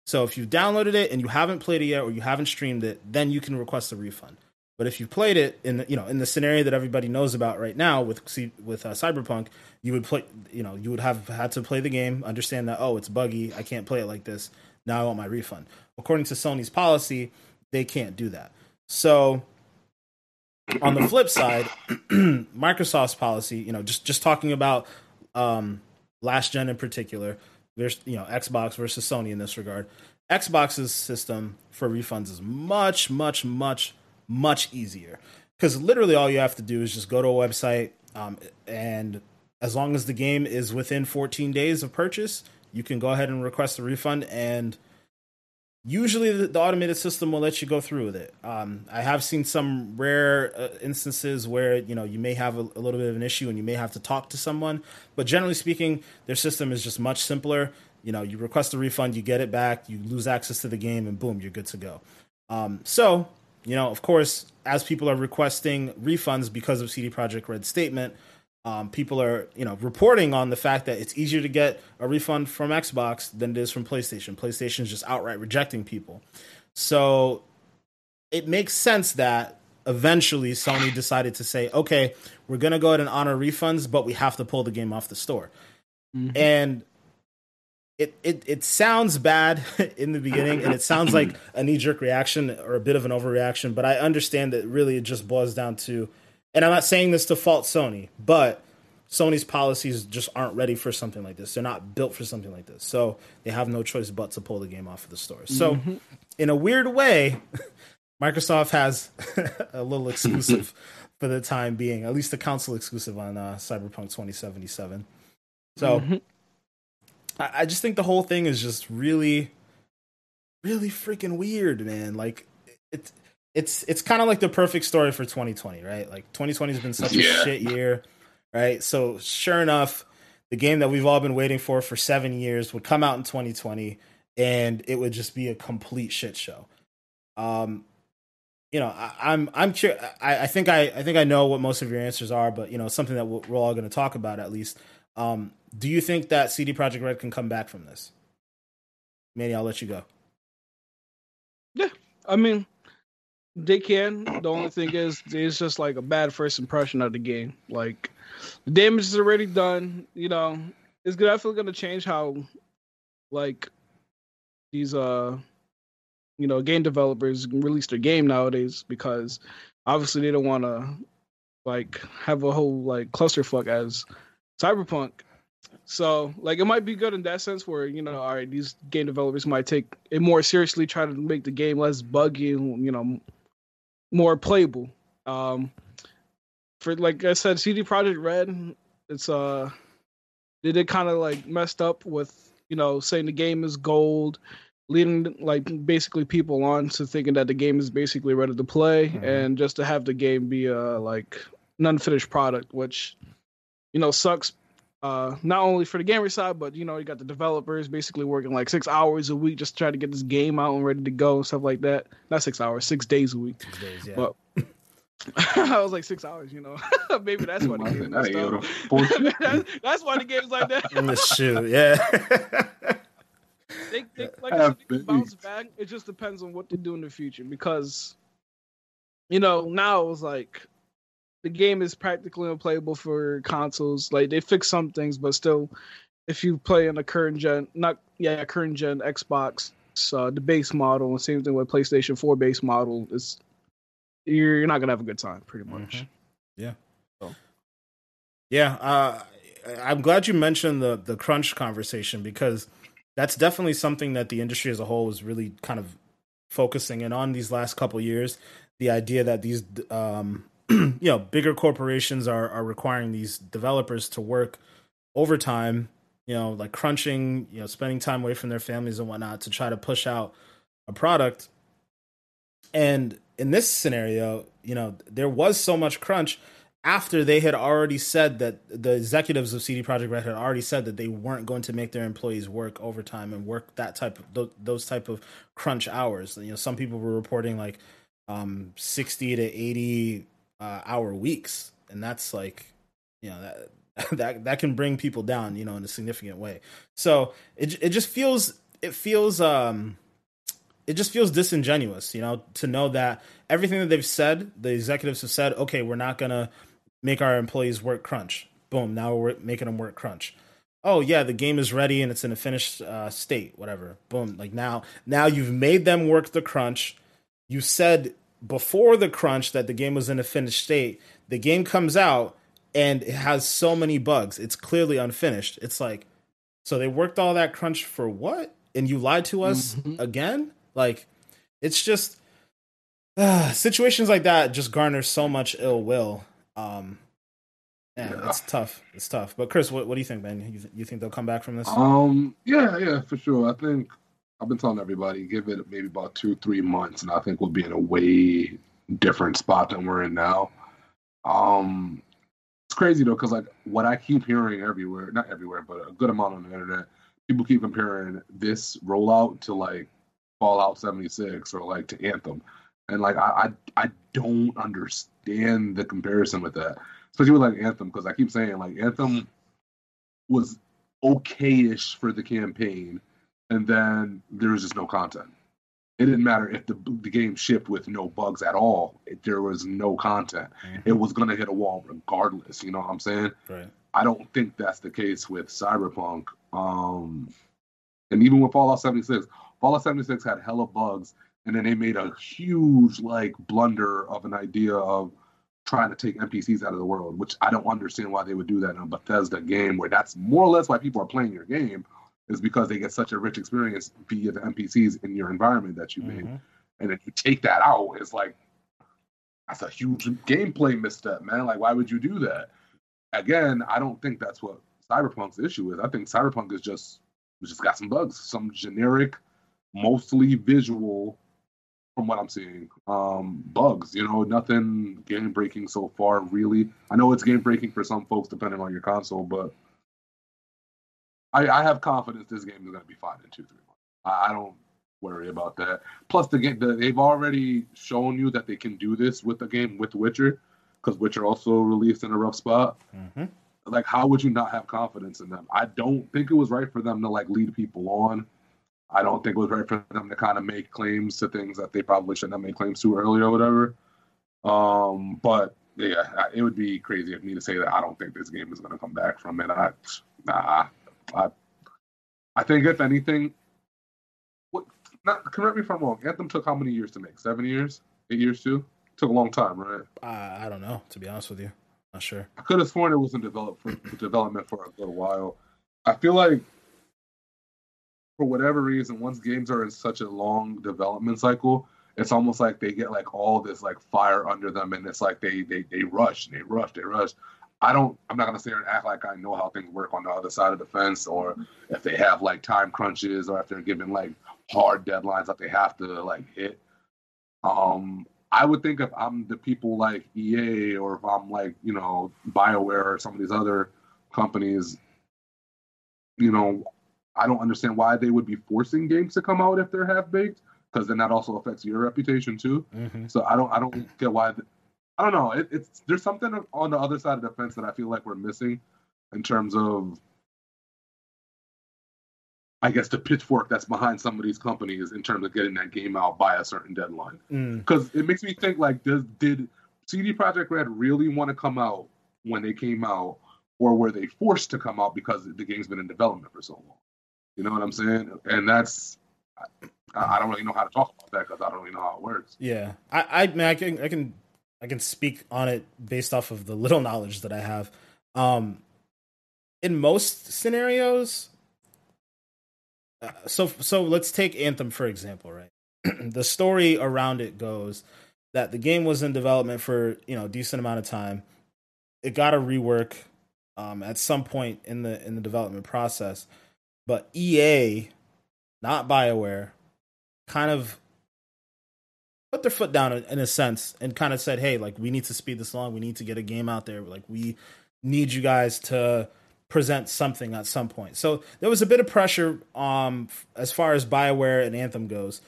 So if you've downloaded it and you haven't played it yet or you haven't streamed it, then you can request a refund. But if you played it in the, you know in the scenario that everybody knows about right now with with uh, Cyberpunk, you would play you know you would have had to play the game, understand that oh it's buggy, I can't play it like this. Now I want my refund. According to Sony's policy, they can't do that. So on the flip side, (clears throat) Microsoft's policy, you know, just just talking about um, last gen in particular, there's you know Xbox versus Sony in this regard. Xbox's system for refunds is much, much, much much easier because literally all you have to do is just go to a website um, and as long as the game is within 14 days of purchase you can go ahead and request a refund and usually the, the automated system will let you go through with it um, i have seen some rare uh, instances where you know you may have a, a, little bit of an issue and you may have to talk to someone but generally speaking their system is just much simpler you know, you request a refund, you get it back, you lose access to the game, and boom, you're good to go. Um, so, you know, of course, as people are requesting refunds because of CD Projekt Red's statement, um, people are you know reporting on the fact that it's easier to get a refund from Xbox than it is from PlayStation. PlayStation is just outright rejecting people. So it makes sense that eventually Sony decided to say, okay, we're gonna go ahead and honor refunds, but we have to pull the game off the store. Mm-hmm. And it, it it sounds bad (laughs) in the beginning and it sounds like a knee jerk reaction or a bit of an overreaction, but I understand that really it just boils down to and I'm not saying this to fault Sony, but Sony's policies just aren't ready for something like this. They're not built for something like this. So they have no choice but to pull the game off of the store. So mm-hmm. in a weird way, (laughs) Microsoft has (laughs) a little exclusive (laughs) for the time being, at least a console exclusive on uh, Cyberpunk 2077. So mm-hmm. I, I just think the whole thing is just really, really freaking weird, man. Like it's it's it's kind of like the perfect story for 2020, right? Like 2020 has been such yeah. a shit year, right? So sure enough, the game that we've all been waiting for for seven years would come out in 2020, and it would just be a complete shit show. Um, you know, I, am I'm, I'm curious. I, I think I I think I know what most of your answers are, but you know, something that we're, we're all going to talk about at least. Um, do you think that CD Projekt Red can come back from this? Manny, I'll let you go. Yeah, I mean, they can. The only thing is, it's just like a bad first impression of the game. Like the damage is already done. You know, it's definitely going to change how, like, these uh, you know, game developers release their game nowadays because obviously they don't want to like have a whole like clusterfuck as Cyberpunk. So like it might be good in that sense where you know, all right, these game developers might take it more seriously, try to make the game less buggy, you know, more playable. Um, for like I said, CD Projekt Red, it's uh, they did kind of like messed up with you know saying the game is gold, leading like basically people on to thinking that the game is basically ready to play, mm-hmm. and just to have the game be a like an unfinished product, which you know sucks uh, not only for the gamer side, but you know, you got the developers basically working like six hours a week just to try to get this game out and ready to go and stuff like that. Not six hours, six days a week. Six days, yeah. But (laughs) I was like six hours, you know. (laughs) Maybe that's why the game (laughs) that's, that's why the game's like that. In the shoe, yeah. they, they, like I said, they bounce back. It just depends on what they do in the future because, you know, now it was like the game is practically unplayable for consoles. Like they fix some things, but still, if you play in the current gen, not yeah, current gen Xbox, uh, the base model, and same thing with PlayStation Four base model, is you're you're not gonna have a good time, pretty much. Mm-hmm. Yeah. So. Yeah. Uh, I'm glad you mentioned the the crunch conversation because that's definitely something that the industry as a whole was really kind of focusing in on these last couple years. The idea that these um, (clears throat) you know bigger corporations are are requiring these developers to work overtime you know like crunching you know spending time away from their families and whatnot to try to push out a product and in this scenario you know there was so much crunch after they had already said that the executives of CD Projekt Red had already said that they weren't going to make their employees work overtime and work that type of those type of crunch hours. You know, some people were reporting like um, 60 to 80 uh, hour weeks, and that's like you know that (laughs) that that can bring people down, you know, in a significant way. So it it just feels it feels um it just feels disingenuous, you know, to know that everything that they've said, the executives have said, okay, we're not gonna make our employees work crunch. Boom, now we're making them work crunch. Oh yeah, the game is ready and it's in a finished uh, state. Whatever. Boom. Like now, now you've made them work the crunch. You said before the crunch that the game was in a finished state. The game comes out and it has so many bugs. It's clearly unfinished. It's like, so they worked all that crunch for what? And you lied to us mm-hmm. again? Like, it's just uh, situations like that just garner so much ill will. Um, yeah, yeah, it's tough. It's tough. But Chris, what, what do you think, man? You, you think they'll come back from this? Um, yeah, yeah, for sure. I think I've been telling everybody give it maybe about two, three months, and I think we'll be in a way different spot than we're in now. Um, it's crazy though, because like what I keep hearing everywhere, not everywhere, but a good amount on the internet, people keep comparing this rollout to like Fallout 76 or like to Anthem, and like I I, I don't understand the comparison with that, especially with like Anthem because I keep saying like Anthem was okay-ish for the campaign, and then there was just no content. It didn't matter if the the game shipped with no bugs at all. It, there was no content. Mhm. It was gonna hit a wall regardless. You know what I'm saying? Right. I don't think that's the case with Cyberpunk. Um, and even with Fallout 76, Fallout 76 had hella bugs, and then they made a huge like blunder of an idea of trying to take NPCs out of the world, which I don't understand why they would do that in a Bethesda game where that's more or less why people are playing your game is because they get such a rich experience via the NPCs in your environment that you made. Mhm. And if you take that out, it's like that's a huge gameplay misstep, man. Like, why would you do that? Again, I don't think that's what Cyberpunk's issue is. I think Cyberpunk is just just got some bugs, some generic, mostly visual, from what I'm seeing, um, bugs. You know, nothing game breaking so far, really. I know it's game breaking for some folks depending on your console, but I, I have confidence this game is going to be fine in two, three months. I, I don't worry about that. Plus, the game the, they've already shown you that they can do this with the game with Witcher, because Witcher also released in a rough spot. Mhm. Like, how would you not have confidence in them? I don't think it was right for them to like lead people on. I don't think it was right for them to kind of make claims to things that they probably shouldn't have made claims to earlier or whatever. Um, but yeah, it would be crazy of me to say that I don't think this game is going to come back from it. I, nah, I, I think if anything, what? Not correct me if I'm wrong. Anthem took how many years to make? Seven years? Eight years too? Took a long time, right? I, I don't know, to be honest with you. Not sure. I could have sworn it was in develop for, development for a little while. I feel like, for whatever reason, once games are in such a long development cycle, it's almost like they get like all this like fire under them, and it's like they they they rush, they rush, they rush. I don't. I'm not gonna sit here and act like I know how things work on the other side of the fence, or if they have like time crunches, or if they're given like hard deadlines that they have to like hit. Um, I would think if I'm the people like EA or if I'm like, you know, BioWare or some of these other companies, you know, I don't understand why they would be forcing games to come out if they're half baked, because then that also affects your reputation too. hmm So I don't I don't get why the, I don't know. It, it's there's something on the other side of the fence that I feel like we're missing in terms of I guess the pitchfork that's behind some of these companies in terms of getting that game out by a certain deadline Mm. because it makes me think like does did CD Projekt Red really want to come out when they came out, or were they forced to come out because the game's been in development for so long? You know what I'm saying? And that's I, I don't really know how to talk about that because I don't really know how it works. Yeah, I, I mean, I can, I can, I can speak on it based off of the little knowledge that I have. Um, in most scenarios, uh, so so let's take Anthem for example, right? (clears throat) the story around it goes that the game was in development for you know decent amount of time. It got a rework um, at some point in the in the development process, but EA, not Bioware, kind of put their foot down in a sense and kind of said, "Hey, like we need to speed this along. We need to get a game out there. Like we need you guys to present something at some point." So there was a bit of pressure um as far as BioWare and Anthem goes,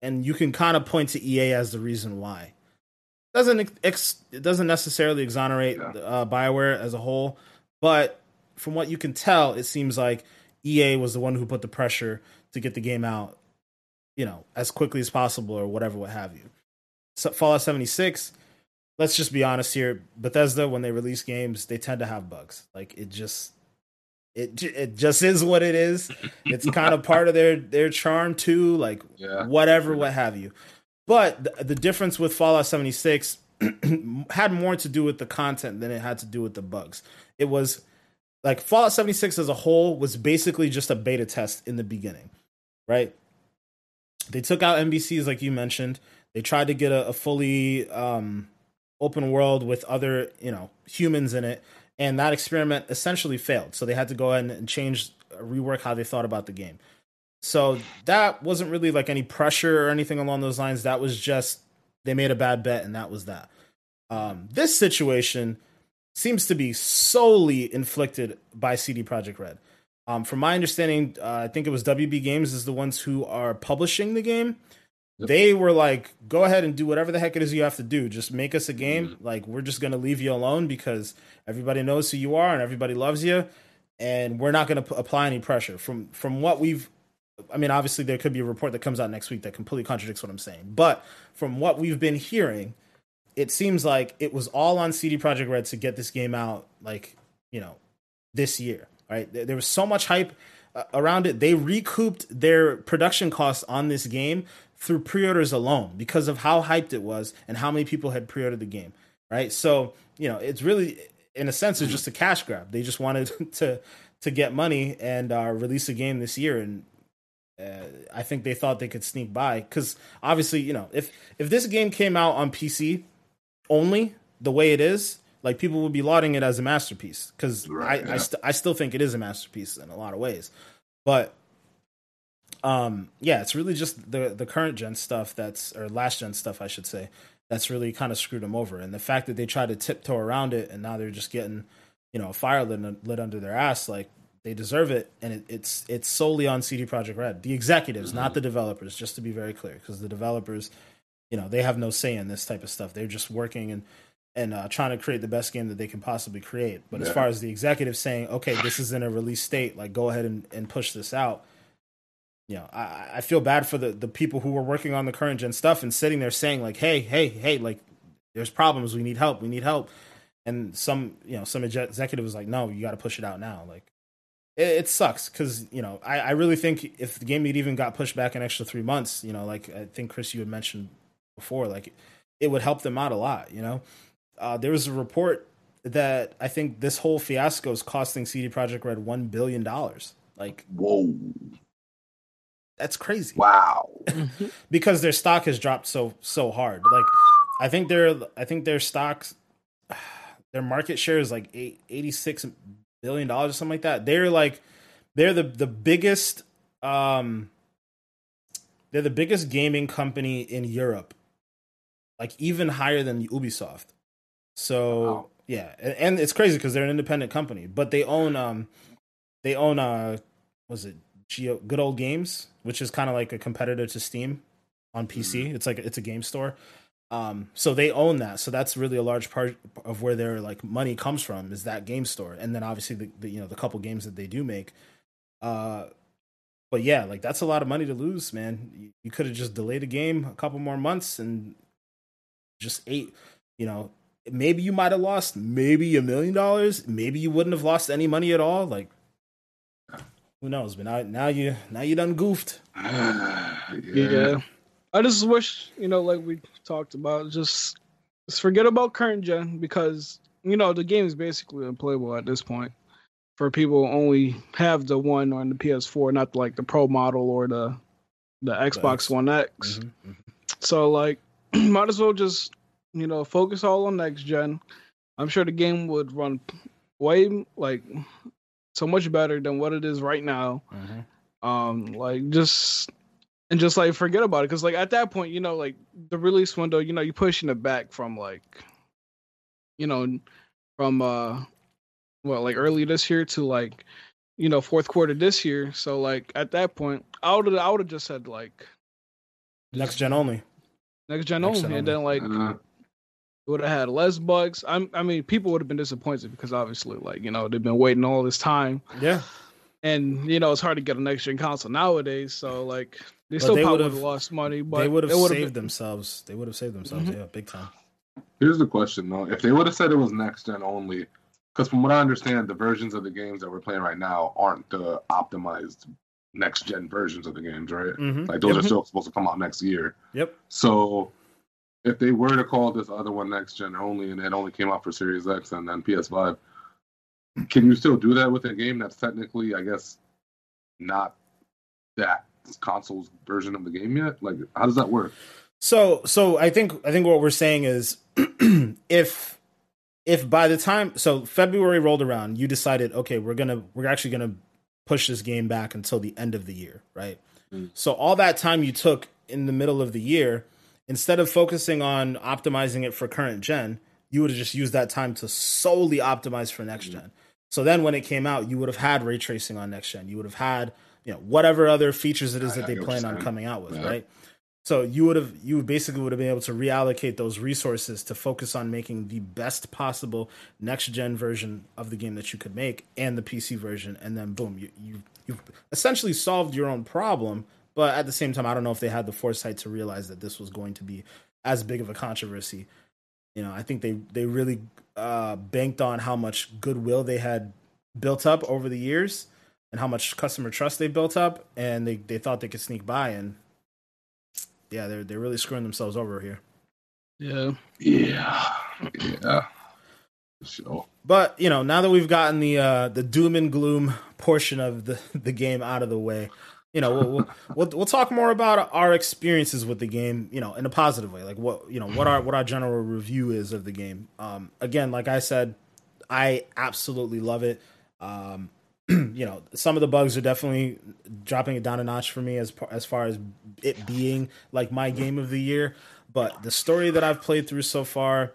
and you can kind of point to EA as the reason why. Doesn't ex- it doesn't necessarily exonerate Yeah. uh, BioWare as a whole, but from what you can tell, it seems like EA was the one who put the pressure to get the game out you know, as quickly as possible or whatever, what have you. So Fallout 76, let's just be honest here. Bethesda, when they release games, they tend to have bugs. Like it just, it it just is what it is. It's kind of part of their their charm too. Like Yeah. whatever, what have you. But the, the difference with Fallout 76 (clears throat) had more to do with the content than it had to do with the bugs. It was like Fallout 76 as a whole was basically just a beta test in the beginning, right? They took out NPCs like you mentioned. They tried to get a, a fully um, open world with other, you know, humans in it, and that experiment essentially failed. So they had to go ahead and change, rework how they thought about the game. So that wasn't really like any pressure or anything along those lines. That was just they made a bad bet, and that was that. Um, this situation seems to be solely inflicted by CD Projekt Red. Um, from my understanding, uh, I think it was WB Games is the ones who are publishing the game. Yep. They were like, "Go ahead and do whatever the heck it is you have to do. Just make us a game. Like we're just gonna leave you alone because everybody knows who you are and everybody loves you, and we're not gonna p- apply any pressure." From from what we've, I mean, obviously there could be a report that comes out next week that completely contradicts what I'm saying, but from what we've been hearing, it seems like it was all on CD Projekt Red to get this game out, like you know, this year. Right? There, was so much hype uh, around it. They recouped their production costs on this game through pre-orders alone because of how hyped it was and how many people had pre-ordered the game. Right? So you know, it's really, in a sense, it's just a cash grab. They just wanted (laughs) to to get money and uh, release a game this year and uh, I think they thought they could sneak by because obviously, you know, if if this game came out on PC only the way it is, like people would be lauding it as a masterpiece because Right, I yeah. I, st- I still think it is a masterpiece in a lot of ways, but um yeah, it's really just the the current gen stuff that's or last gen stuff I should say that's really kind of screwed them over, and the fact that they tried to tiptoe around it and now they're just getting you know a fire lit, lit under their ass like they deserve it, and it, it's it's solely on CD Projekt Red, the executives, not the developers. Just to be very clear, because the developers, you know, they have no say in this type of stuff. They're just working and and uh, trying to create the best game that they can possibly create. But as far as the executive saying, okay, this is in a release state, like go ahead and, and push this out. You know, I, I feel bad for the, the people who were working on the current gen stuff and sitting there saying like, hey, hey, hey, like there's problems. We need help. We need help. And some, you know, some executive was like, no, you got to push it out now. Like, it, it sucks because you know I, I really think if the game had even got pushed back an extra three months, you know, like I think Chris you had mentioned before, like it would help them out a lot. You know, uh, there was a report that I think this whole fiasco is costing CD Projekt Red one billion dollars. Like Whoa! that's crazy Wow! (laughs) because their stock has dropped so so hard. Like I think their I think their stocks (sighs) their market share is like eight, 86 billion dollars or something like that. They're like they're the the biggest um they're the biggest gaming company in Europe. Like even higher than Ubisoft. So Wow. yeah, and, and it's crazy because they're an independent company, but they own um they own uh was it Geo Good Old Games, which is kind of like a competitor to Steam on PC. It's like it's a game store. Um, so they own that. So that's really a large part of where their like money comes from is that game store, and then obviously the, the you know the couple games that they do make. Uh, but yeah, like that's a lot of money to lose, man. You, you could have just delayed the game a couple more months and just ate. You know, maybe you might have lost maybe a million dollars. Maybe you wouldn't have lost any money at all. Like who knows? But now, now you now you done goofed. (sighs) yeah. Yeah. I just wish, you know, like we talked about, just, just forget about current gen because, you know, the game is basically unplayable at this point. For people who only have the one on the PS4, not like the Pro model or the the Xbox X. One X. Mhm, mhm. So like, (clears throat) might as well just, you know, focus all on next gen. I'm sure the game would run way like so much better than what it is right now Mhm. um like just and just like forget about it because like at that point you know like the release window you know you're pushing it back from like you know from uh well like early this year to like you know fourth quarter this year so like at that point i would have i would have just said like Next gen only. next gen Next only gen and then like Uh, would have had less bugs I'm, i mean people would have been disappointed because obviously like you know they've been waiting all this time Yeah. and you know it's hard to get a next gen console nowadays so like they But still they probably would've- lost money but they would have saved been- themselves. They would have saved themselves. Mhm. Yeah, big time. here's the question though: If they would have said it was next gen only, because from what I understand, the versions of the games that we're playing right now aren't the optimized next gen versions of the games, right? Mm-hmm. Like those are Mhm. still supposed to come out next year. Yep. So if they were to call this other one next gen only and it only came out for Series X and then PS5, can you still do that with a game that's technically, I guess, not that console's version of the game yet? Like, how does that work? So so I think I think what we're saying is (clears throat) if if by the time so February rolled around, you decided okay, we're gonna we're actually gonna push this game back until the end of the year, right? Mm. So all that time you took in the middle of the year, instead of focusing on optimizing it for current gen, you would have just used that time to solely optimize for next mm-hmm. gen. So then when it came out, you would have had ray tracing on next gen. You would have had you know whatever other features it is that I they plan on coming out with, Yeah. right? So you would have you basically would have been able to reallocate those resources to focus on making the best possible next gen version of the game that you could make and the PC version, and then boom, you you you've essentially solved your own problem. But at the same time, I don't know if they had the foresight to realize that this was going to be as big of a controversy. You know, I think they they really uh, banked on how much goodwill they had built up over the years and how much customer trust they built up, and they, they thought they could sneak by, and yeah, they're they're really screwing themselves over here. Yeah. Yeah. Yeah. So But you know, now that we've gotten the uh, the doom and gloom portion of the the game out of the way, you know, we'll, we'll we'll we'll talk more about our experiences with the game, you know, in a positive way, like what you know what our what our general review is of the game. Um, again, like I said, I absolutely love it. Um, (clears throat) you know, some of the bugs are definitely dropping it down a notch for me as as far as it being like my game of the year. But the story that I've played through so far,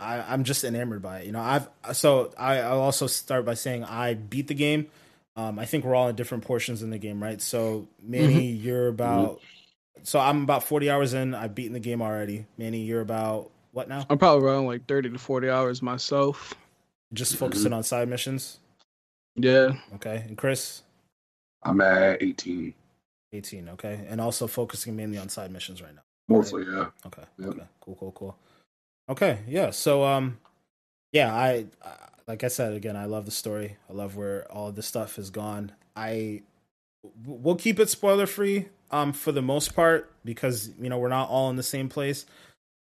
I, I'm just enamored by it. You know, I've so I, I'll also start by saying I beat the game. Um, I think we're all in different portions in the game, right? So Manny, you're about. So I'm about 40 hours in. I've beaten the game already. Manny, you're about what now? I'm probably around like 30 to 40 hours myself. Just focusing on side missions. Yeah. Okay, and Chris, I'm at 18. 18. Okay, and also focusing mainly on side missions right now. Mostly, yeah. Okay. Yep. Okay. Cool. Cool. Cool. Okay. Yeah. So, um, yeah, I, I like I said again, I love the story. I love where all of this stuff has gone. I we'll keep it spoiler free, um, for the most part because you know we're not all in the same place.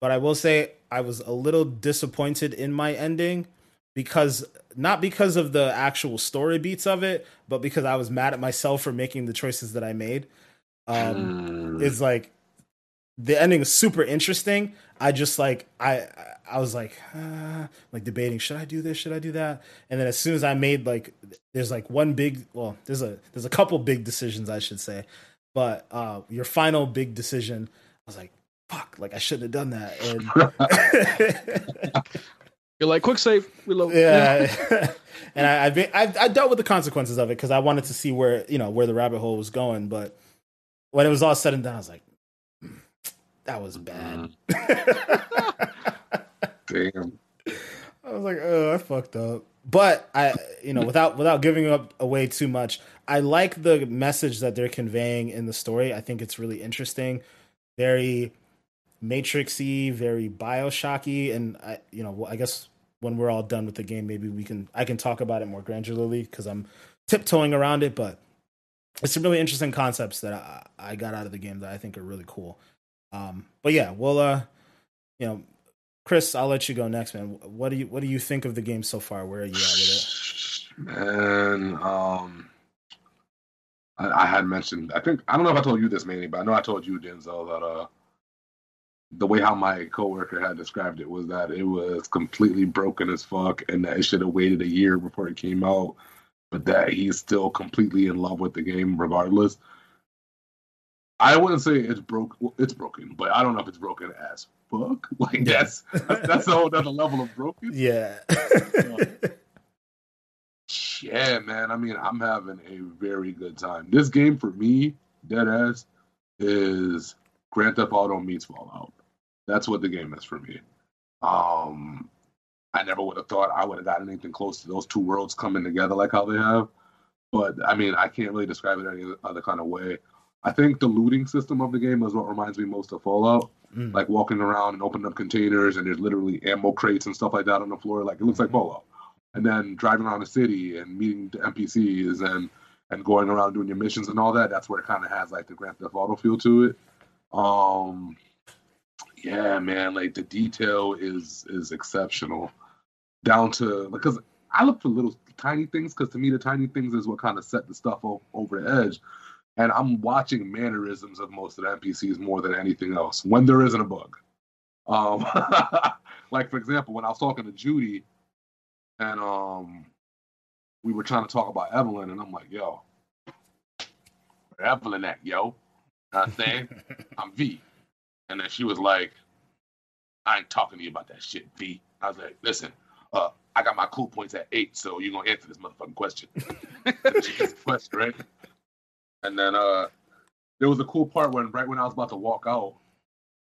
But I will say I was a little disappointed in my ending because not because of the actual story beats of it, but because I was mad at myself for making the choices that I made. Um, Mm. is like the ending is super interesting. I just like I I was like uh, like debating should I do this? Should I do that? And then as soon as I made like there's like one big well there's a there's a couple big decisions I should say. But uh your final big decision I was like fuck like I shouldn't have done that. And (laughs) You're like, quick save, reload. yeah. (laughs) (laughs) And I I've, been, I I dealt with the consequences of it because I wanted to see where you know where the rabbit hole was going. But when it was all said and done I was like "Hmm, that was bad Damn. I was like, oh, I fucked up. But I, you know, without without giving up away too much, I like the message that they're conveying in the story. I think it's really interesting, very Matrixy, very Bioshocky, and I, you know, I guess when we're all done with the game, maybe we can I can talk about it more granularly because I'm tiptoeing around it. But it's some really interesting concepts that I, I got out of the game that I think are really cool. Um, but yeah, well, uh, you know, Chris, I'll let you go next, man. What do you what do you think of the game so far? Where are you at with it? Man, um, I, I had mentioned. I think I don't know if I told you this, Manny, but I know I told you, Denzel, that uh, the way how my coworker had described it was that it was completely broken as fuck, and that it should have waited a year before it came out, but that he's still completely in love with the game regardless. I wouldn't say it's broke. Well, it's broken, but I don't know if it's broken as fuck. (laughs) Like Yeah. that's that's a whole other level of broken. Yeah. (laughs) Yeah, man. I mean, I'm having a very good time. This game for me, dead ass, is Grand Theft Auto meets Fallout. That's what the game is for me. Um, I never would have thought I would have gotten anything close to those two worlds coming together like how they have. But I mean, I can't really describe it any other kind of way. I think the looting system of the game is what reminds me most of Fallout. Mm. Like walking around and opening up containers, and there's literally ammo crates and stuff like that on the floor. Like it looks like Fallout and then driving around the city and meeting the NPCs and and going around doing your missions and all that. That's where it kind of has like the Grand Theft Auto feel to it. Um, yeah, man, like the detail is is exceptional, down to because I look for little tiny things because to me the tiny things is what kind of set the stuff o- over the edge. And I'm watching mannerisms of most of the NPCs more than anything else when there isn't a bug. Um, (laughs) like for example, when I was talking to Judy, and um, we were trying to talk about Evelyn, and I'm like, "Yo, where Evelyn at, yo?" I'm saying, (laughs) "I'm V," and then she was like, "I ain't talking to you about that shit, V." I was like, "Listen, uh, I I got my cool points at eight, so you're gonna answer this motherfucking question. (laughs) question, right? And then uh there was a cool part when right when I was about to walk out,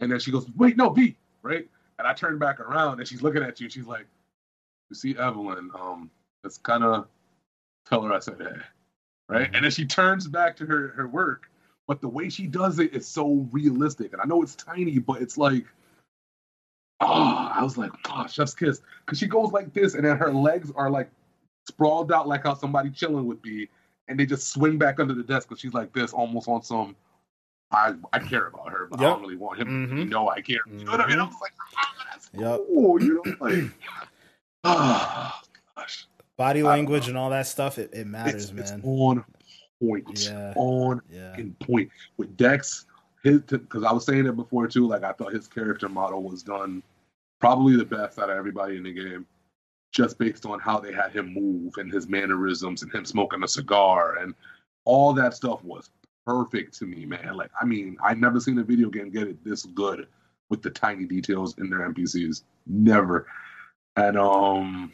and then she goes, Wait, no, V, right? And I turned back around and she's looking at you, she's like, You see Evelyn, um, it's kinda tell her I said hey. Right? And then she turns back to her her work, but the way she does it is so realistic. And I know it's tiny, but it's like oh, I was like, oh, chef's kiss. Cause she goes like this, and then her legs are like sprawled out like how somebody chilling would be, and they just swing back under the desk because she's like this, almost on some. I I care about her, but I don't really want him to Mhm. know I care. You know what I mean? I was like, ah, that's Yep. cool. You know, like, ah, (clears throat) gosh, Body language and all that stuff, it, it matters, it's, it's man. on point. It's Yeah. on Yeah. point with Dex. His because I was saying it before too. Like I thought his character model was done probably the best out of everybody in the game, just based on how they had him move and his mannerisms and him smoking a cigar and all that stuff was perfect to me, man. Like I mean, I never seen a video game get it this good with the tiny details in their NPCs. Never. And um,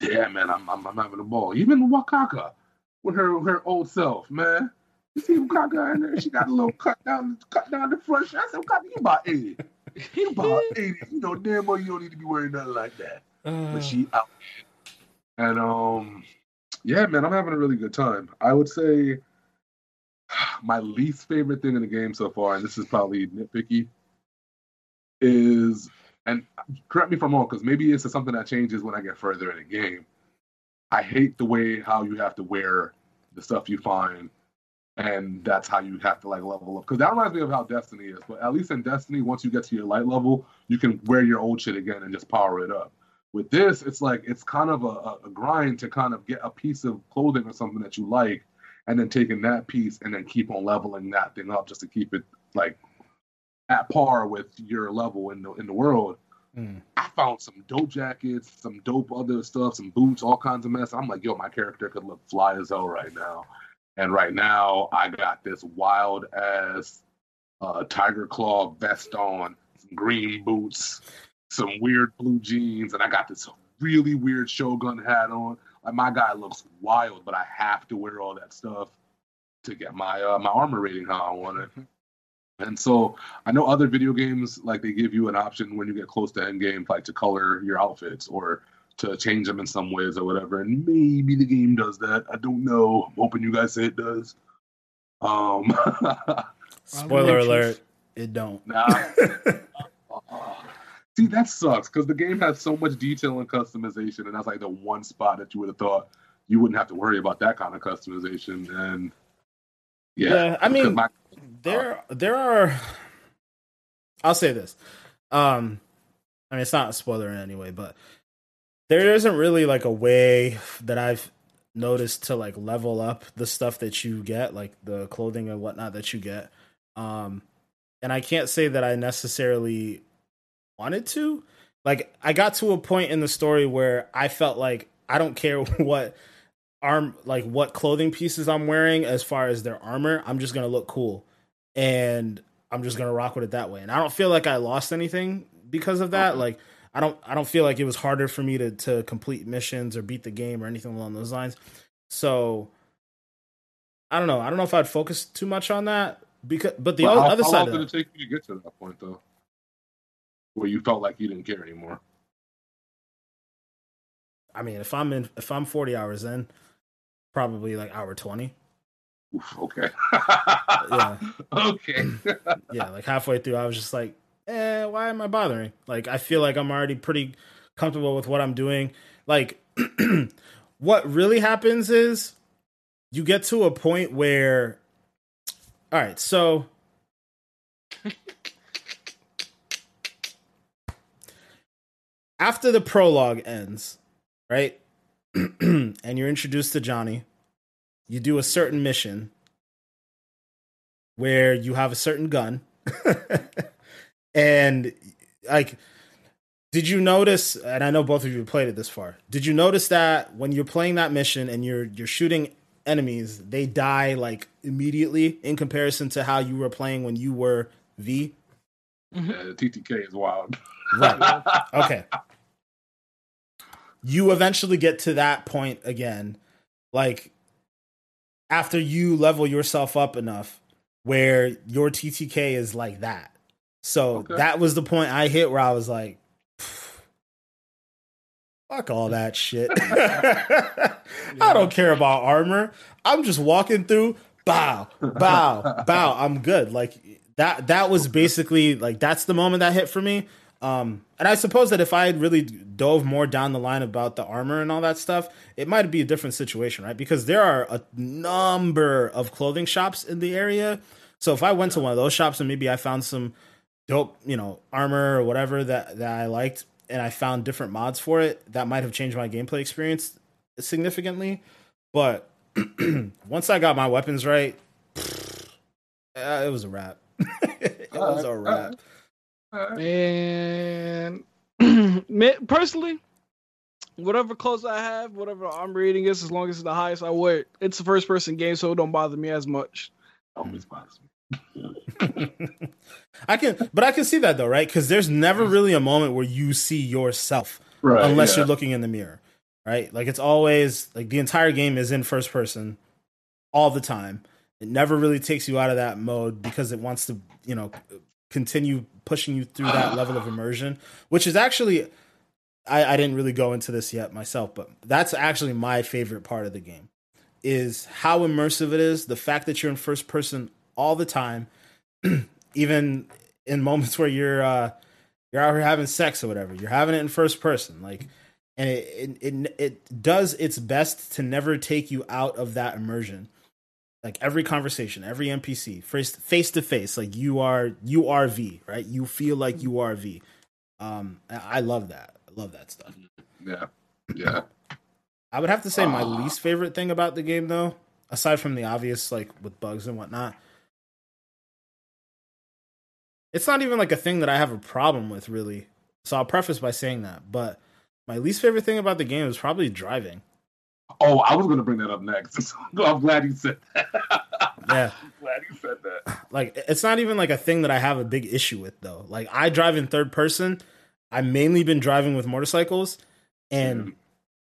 yeah, man, I'm I'm, I'm having a ball. Even Wakako with her her old self, man. You see Wakako in there? She got a little cut down cut down the front. I said, Wakako, you about eighty. You about (laughs) eighty. You know, damn well you don't need to be wearing nothing like that. But she out. And um, yeah, man, I'm having a really good time. I would say (sighs) my least favorite thing in the game so far, and this is probably nitpicky, is and correct me if I'm wrong, because maybe it's something that changes when I get further in the game. I hate the way how you have to wear the stuff you find, and that's how you have to like level up. Because that reminds me of how Destiny is. But at least in Destiny, once you get to your light level, you can wear your old shit again and just power it up. With this, it's like it's kind of a, a, grind to kind of get a piece of clothing or something that you like, and then taking that piece and then keep on leveling that thing up just to keep it like at par with your level in the in the world. Mm. I found some dope jackets, some dope other stuff, some boots, all kinds of mess. I'm like, yo, my character could look fly as hell right now. And right now, I got this wild ass uh, tiger claw vest on, some green boots, some weird blue jeans, and I got this really weird Shogun hat on. Like my guy looks wild, but I have to wear all that stuff to get my uh, my armor rating how I want it. And so I know other video games like they give you an option when you get close to end game, like to color your outfits or to change them in some ways or whatever. And maybe the game does that. I don't know. I'm hoping you guys say it does. Um, (laughs) Spoiler alert, it don't. nah. (laughs) See, that sucks because the game has so much detail and customization, and that's like the one spot that you would have thought you wouldn't have to worry about that kind of customization. And yeah, Yeah, I mean, my- there there are I'll say this. Um I mean it's not a spoiler in any way, but there isn't really like a way that I've noticed to like level up the stuff that you get, like the clothing and whatnot that you get. Um and I can't say that I necessarily wanted to. Like I got to a point in the story where I felt like I don't care (laughs) what arm like what clothing pieces I'm wearing as far as their armor. I'm just gonna look cool, and I'm just gonna rock with it that way. And I don't feel like I lost anything because of that. Like I don't I don't feel like it was harder for me to to complete missions or beat the game or anything along those lines. So I don't know. I don't know if I'd focus too much on that because but the But other, how, other how side long of did it take you to get to that point though? Where you felt like you didn't care anymore. I mean, if I'm in if I'm 40 hours in, probably like hour 20. Oof, okay. Yeah. (laughs) Okay. (clears throat) yeah, like halfway through, I was just like, eh, why am I bothering? Like, I feel like I'm already pretty comfortable with what I'm doing. Like, (clears throat) what really happens is you get to a point where, all right, so. (laughs) After the prologue ends, right? (clears throat) and you're introduced to Johnny, you do a certain mission where you have a certain gun. (laughs) And like did you notice and i know both of you played it this far did you notice that when you're playing that mission and you're you're shooting enemies they die like immediately in comparison to how you were playing when you were v? Mm-hmm. Yeah, the TTK is wild. right. (laughs) Okay you eventually get to that point again, like after you level yourself up enough where your TTK is like that. So Okay. that was the point I hit where I was like, fuck all that shit. (laughs) (laughs) I don't care about armor. I'm just walking through, bow, bow, bow. I'm good. Like that that was basically like that's the moment that hit for me. Um, and I suppose that if I had really dove more down the line about the armor and all that stuff, it might be a different situation, right? Because there are a number of clothing shops in the area. So if I went to one of those shops and maybe I found some dope, you know, armor or whatever that that I liked, and I found different mods for it, that might have changed my gameplay experience significantly. But (clears throat) once I got my weapons right, (sniffs) uh, it was a wrap. (laughs) it was a wrap. And (clears throat) personally, whatever clothes I have, whatever I'm reading is, as long as it's the highest, I wear it. It's a first person game, so it don't bother me as much. Always bothers me. (laughs) I can, but I can see that though, right? Because there's never mm. really a moment where you see yourself Right. unless yeah. you're looking in the mirror, right? Like it's always like the entire game is in first person all the time. It never really takes you out of that mode because it wants to, you know, continue pushing you through that level of immersion, which is actually I, I didn't really go into this yet myself, but that's actually my favorite part of the game is how immersive it is. The fact that you're in first person all the time, (clears throat) even in moments where you're uh, you're out here having sex or whatever, you're having it in first person, like, and it it it, it does its best to never take you out of that immersion. Like every conversation, every NPC, face face to face, like you are you are V, right? You feel like you are V. Um, I love that. I love that stuff. Yeah. Yeah. I would have to say my Ah. least favorite thing about the game, though, aside from the obvious, like with bugs and whatnot, it's not even like a thing that I have a problem with, really. So I'll preface by saying that. But my least favorite thing about the game is probably driving. Oh, I was gonna bring that up next. (laughs) I'm glad you said that. (laughs) Yeah. I'm glad you said that. Like, it's not even like a thing that I have a big issue with, though. Like, I drive in third person. I've mainly been driving with motorcycles, and Mhm.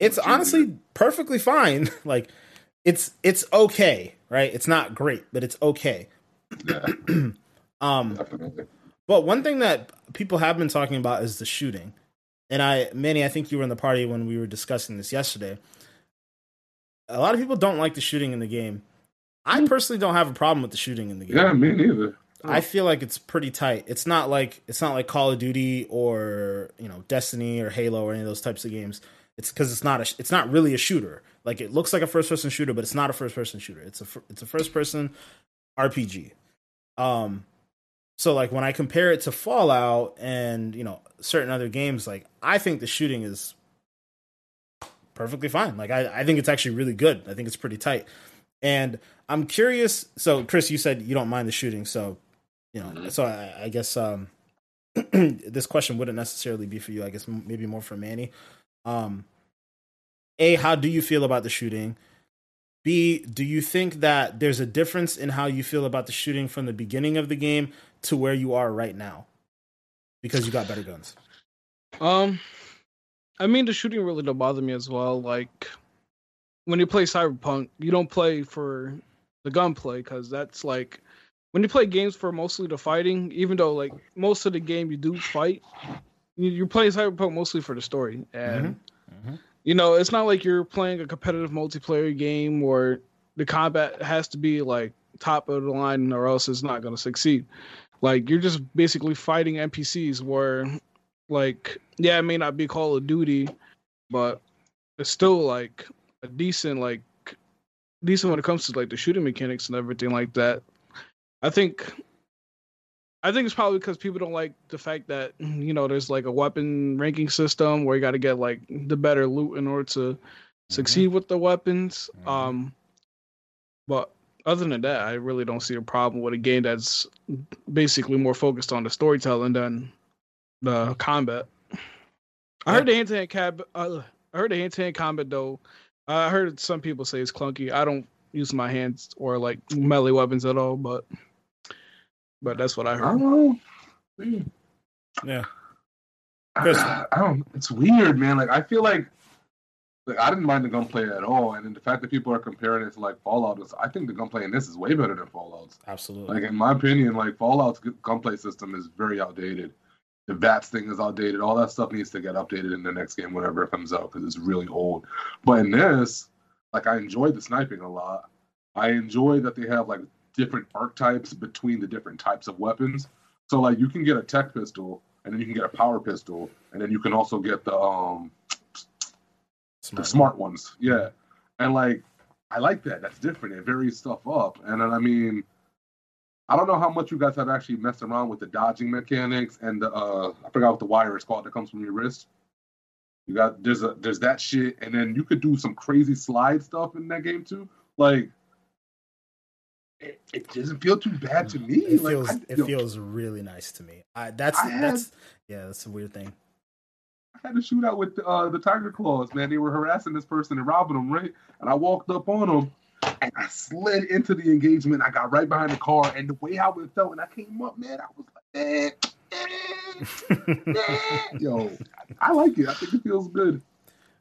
it's honestly perfectly fine. (laughs) like, it's it's okay, right? It's not great, but it's okay. Yeah, (clears throat) Um, definitely. but one thing that people have been talking about is the shooting. And I, Manny, I think you were in the party when we were discussing this yesterday. A lot of people don't like the shooting in the game. I personally don't have a problem with the shooting in the game. Yeah, me neither. I feel like it's pretty tight. It's not like it's not like Call of Duty or you know Destiny or Halo or any of those types of games. It's because it's not a it's not really a shooter. Like it looks like a first person shooter, but it's not a first person shooter. It's a it's a first person RPG. Um, so like when I compare it to Fallout and you know certain other games, like I think the shooting is perfectly fine. Like I I think it's actually really good. I think it's pretty tight. And I'm curious. So, Chris, you said you don't mind the shooting, so you know. Mhm. So I, I guess um, (clears throat) this question wouldn't necessarily be for you. I guess maybe more for Manny. Um, a, how do you feel about the shooting? B, do you think that there's a difference in how you feel about the shooting from the beginning of the game to where you are right now? Because you got better guns. Um, I mean, the shooting really don't bother me as well. Like when you play Cyberpunk, you don't play for the gunplay because that's like when you play games for mostly the fighting. Even though like most of the game you do fight, you, you're playing Cyberpunk mostly for the story, and Mhm. you know it's not like you're playing a competitive multiplayer game where the combat has to be like top of the line or else it's not going to succeed. Like you're just basically fighting NPCs where like yeah, it may not be Call of Duty, but it's still like a decent like decent when it comes to like the shooting mechanics and everything like that. I think I think it's probably because people don't like the fact that you know there's like a weapon ranking system where you got to get like the better loot in order to succeed with the weapons. Mhm. Um, but other than that, I really don't see a problem with a game that's basically more focused on the storytelling than the combat. I heard the hand to hand cab. Uh, I heard the hand to hand combat though. I heard some people say it's clunky. I don't use my hands or like melee weapons at all, but but that's what I I heard. don't know. Hmm. Yeah. I, Chris. I don't. It's weird, man. Like I feel like like, I didn't mind the gunplay at all, and then the fact that people are comparing it to like Fallout is, I think the gunplay in this is way better than Fallout's. Absolutely. Like in my opinion, like Fallout's gu- gunplay system is very outdated. The VATS thing is outdated. All that stuff needs to get updated in the next game whenever it comes out because it's really old. But in this, like I enjoyed the sniping a lot. I enjoy that they have like different archetypes between the different types of weapons. So like you can get a tech pistol and then you can get a power pistol and then you can also get the um the smart ones. Yeah. And like I like that. That's different. It varies stuff up. And then I mean I don't know how much you guys have actually messed around with the dodging mechanics and the uh I forgot what the wire is called that comes from your wrist. You got there's a there's that shit, and then you could do some crazy slide stuff in that game too. Like it, it doesn't feel too bad to me. It like feels I, it yo, feels really nice to me. I, that's I had- that's yeah, that's a weird thing. I had a shootout with uh, the Tiger Claws, man. They were harassing this person and robbing them, right? And I walked up on them and I slid into the engagement. I got right behind the car, and the way how it felt, and I came up, man, I was like, man, man, man. (laughs) yo, I like it. I think it feels good.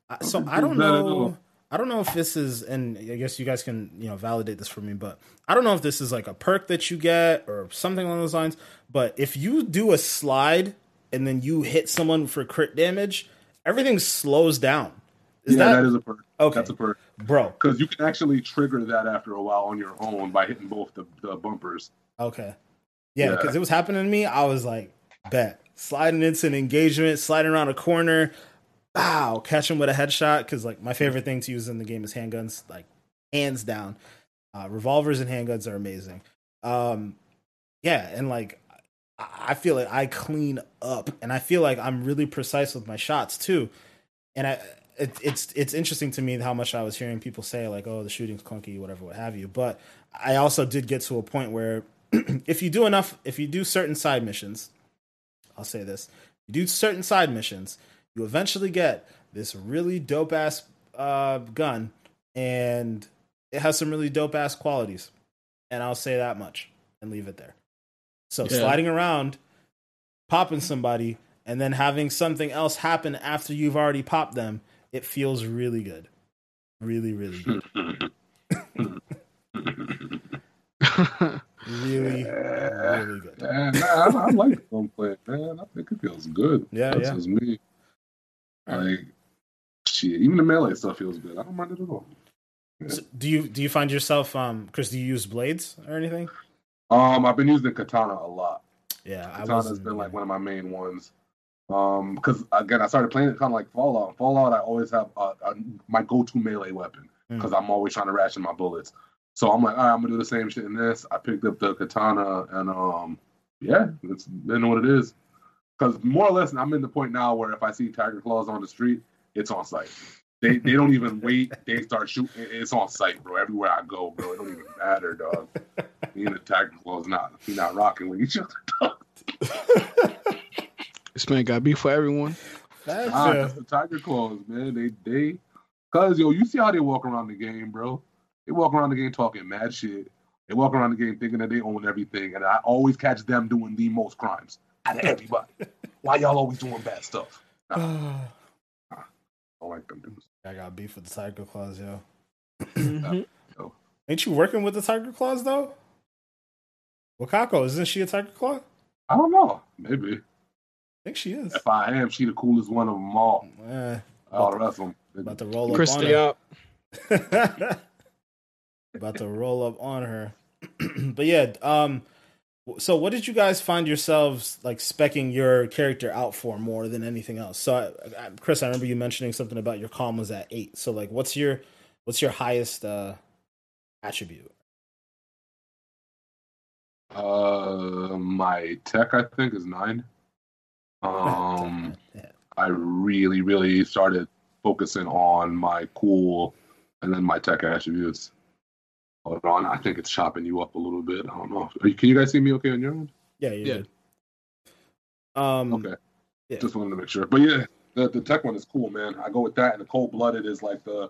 I- so I don't it's bad at know. I don't know if this is, and I guess you guys can you know validate this for me, but I don't know if this is like a perk that you get or something along those lines. But if you do a slide and then you hit someone for crit damage, everything slows down. Is yeah, that, that is a perk. okay, That's a perk. bro? Because you can actually trigger that after a while on your own by hitting both the, the bumpers. Okay, yeah, Yeah. because it was happening to me. I was like, bet sliding into an engagement, sliding around a corner, bow, catch him with a headshot. Because like my favorite thing to use in the game is handguns, like hands down. Uh, revolvers and handguns are amazing. Um, yeah, and like I I feel like I clean up, and I feel like I'm really precise with my shots too. And I, it, it's it's interesting to me how much I was hearing people say like, "Oh, the shooting's clunky, whatever, what have you." But I also did get to a point where (clears throat) if you do enough, if you do certain side missions, I'll say this: you do certain side missions, you eventually get this really dope ass uh, gun, and it has some really dope ass qualities. And I'll say that much and leave it there. So Yeah. sliding around, popping somebody, and then having something else happen after you've already popped them, it feels really good. Really, really good. (laughs) Really, yeah, really good. man, I, I like gunplay, man. I think it feels good. Yeah, That's yeah. just me. Like, shit, even the melee stuff feels good. I don't mind it at all. So do you do you find yourself um Chris, do you use blades or anything? Um, I've been using katana a lot. Yeah, I Katana's was been like one of my main ones. Um, because again, I started playing it kind of like Fallout. Fallout, I always have uh, uh, my go-to melee weapon Hmm. because I'm always trying to ration my bullets. So I'm like, all right, I'm gonna do the same shit in this. I picked up the katana, and um, yeah, it's been what it is. Because more or less, I'm in the point now where if I see tiger claws on the street, it's on sight. They they don't even (laughs) wait. They start shooting. It's on sight, bro. Everywhere I go, bro, it don't even matter, dog. (laughs) Me and the tiger claws not he not rocking with each other. Dog. (laughs) this man got beef for everyone. That's Ah, uh, that's the tiger claws, man. They they, cause yo, you see how they walk around the game, bro. They walk around the game talking mad shit. They walk around the game thinking that they own everything, and I always catch them doing the most crimes out of everybody. (laughs) Why y'all always doing bad stuff? (sighs) I don't like them dudes. I got beef with the tiger claws, yo. Mhm. Ain't you working with the tiger claws though? Wakako, isn't she a tiger claw? I I don't know. Maybe think she is. if I am, she the coolest one of them all. Eh, All the rest of them. about to roll up Chris, on stay her. up. (laughs) about to roll up on her. (clears throat) but yeah, um so what did you guys find yourselves like specking your character out for more than anything else? So I, I, Chris, I remember you mentioning something about your calm was at 8. So like what's your what's your highest uh attribute? Uh, my tech I think is nine. Um. (laughs) I really, really started focusing on my cool and then my tech attributes. Hold on, I think it's chopping you up a little bit. I don't know. Are you, can you guys see me okay on your end? Yeah, you Yeah. did. Um Okay. yeah. Just wanted to make sure. But yeah, the, the tech one is cool, man. I go with that, and the cold blooded is like the,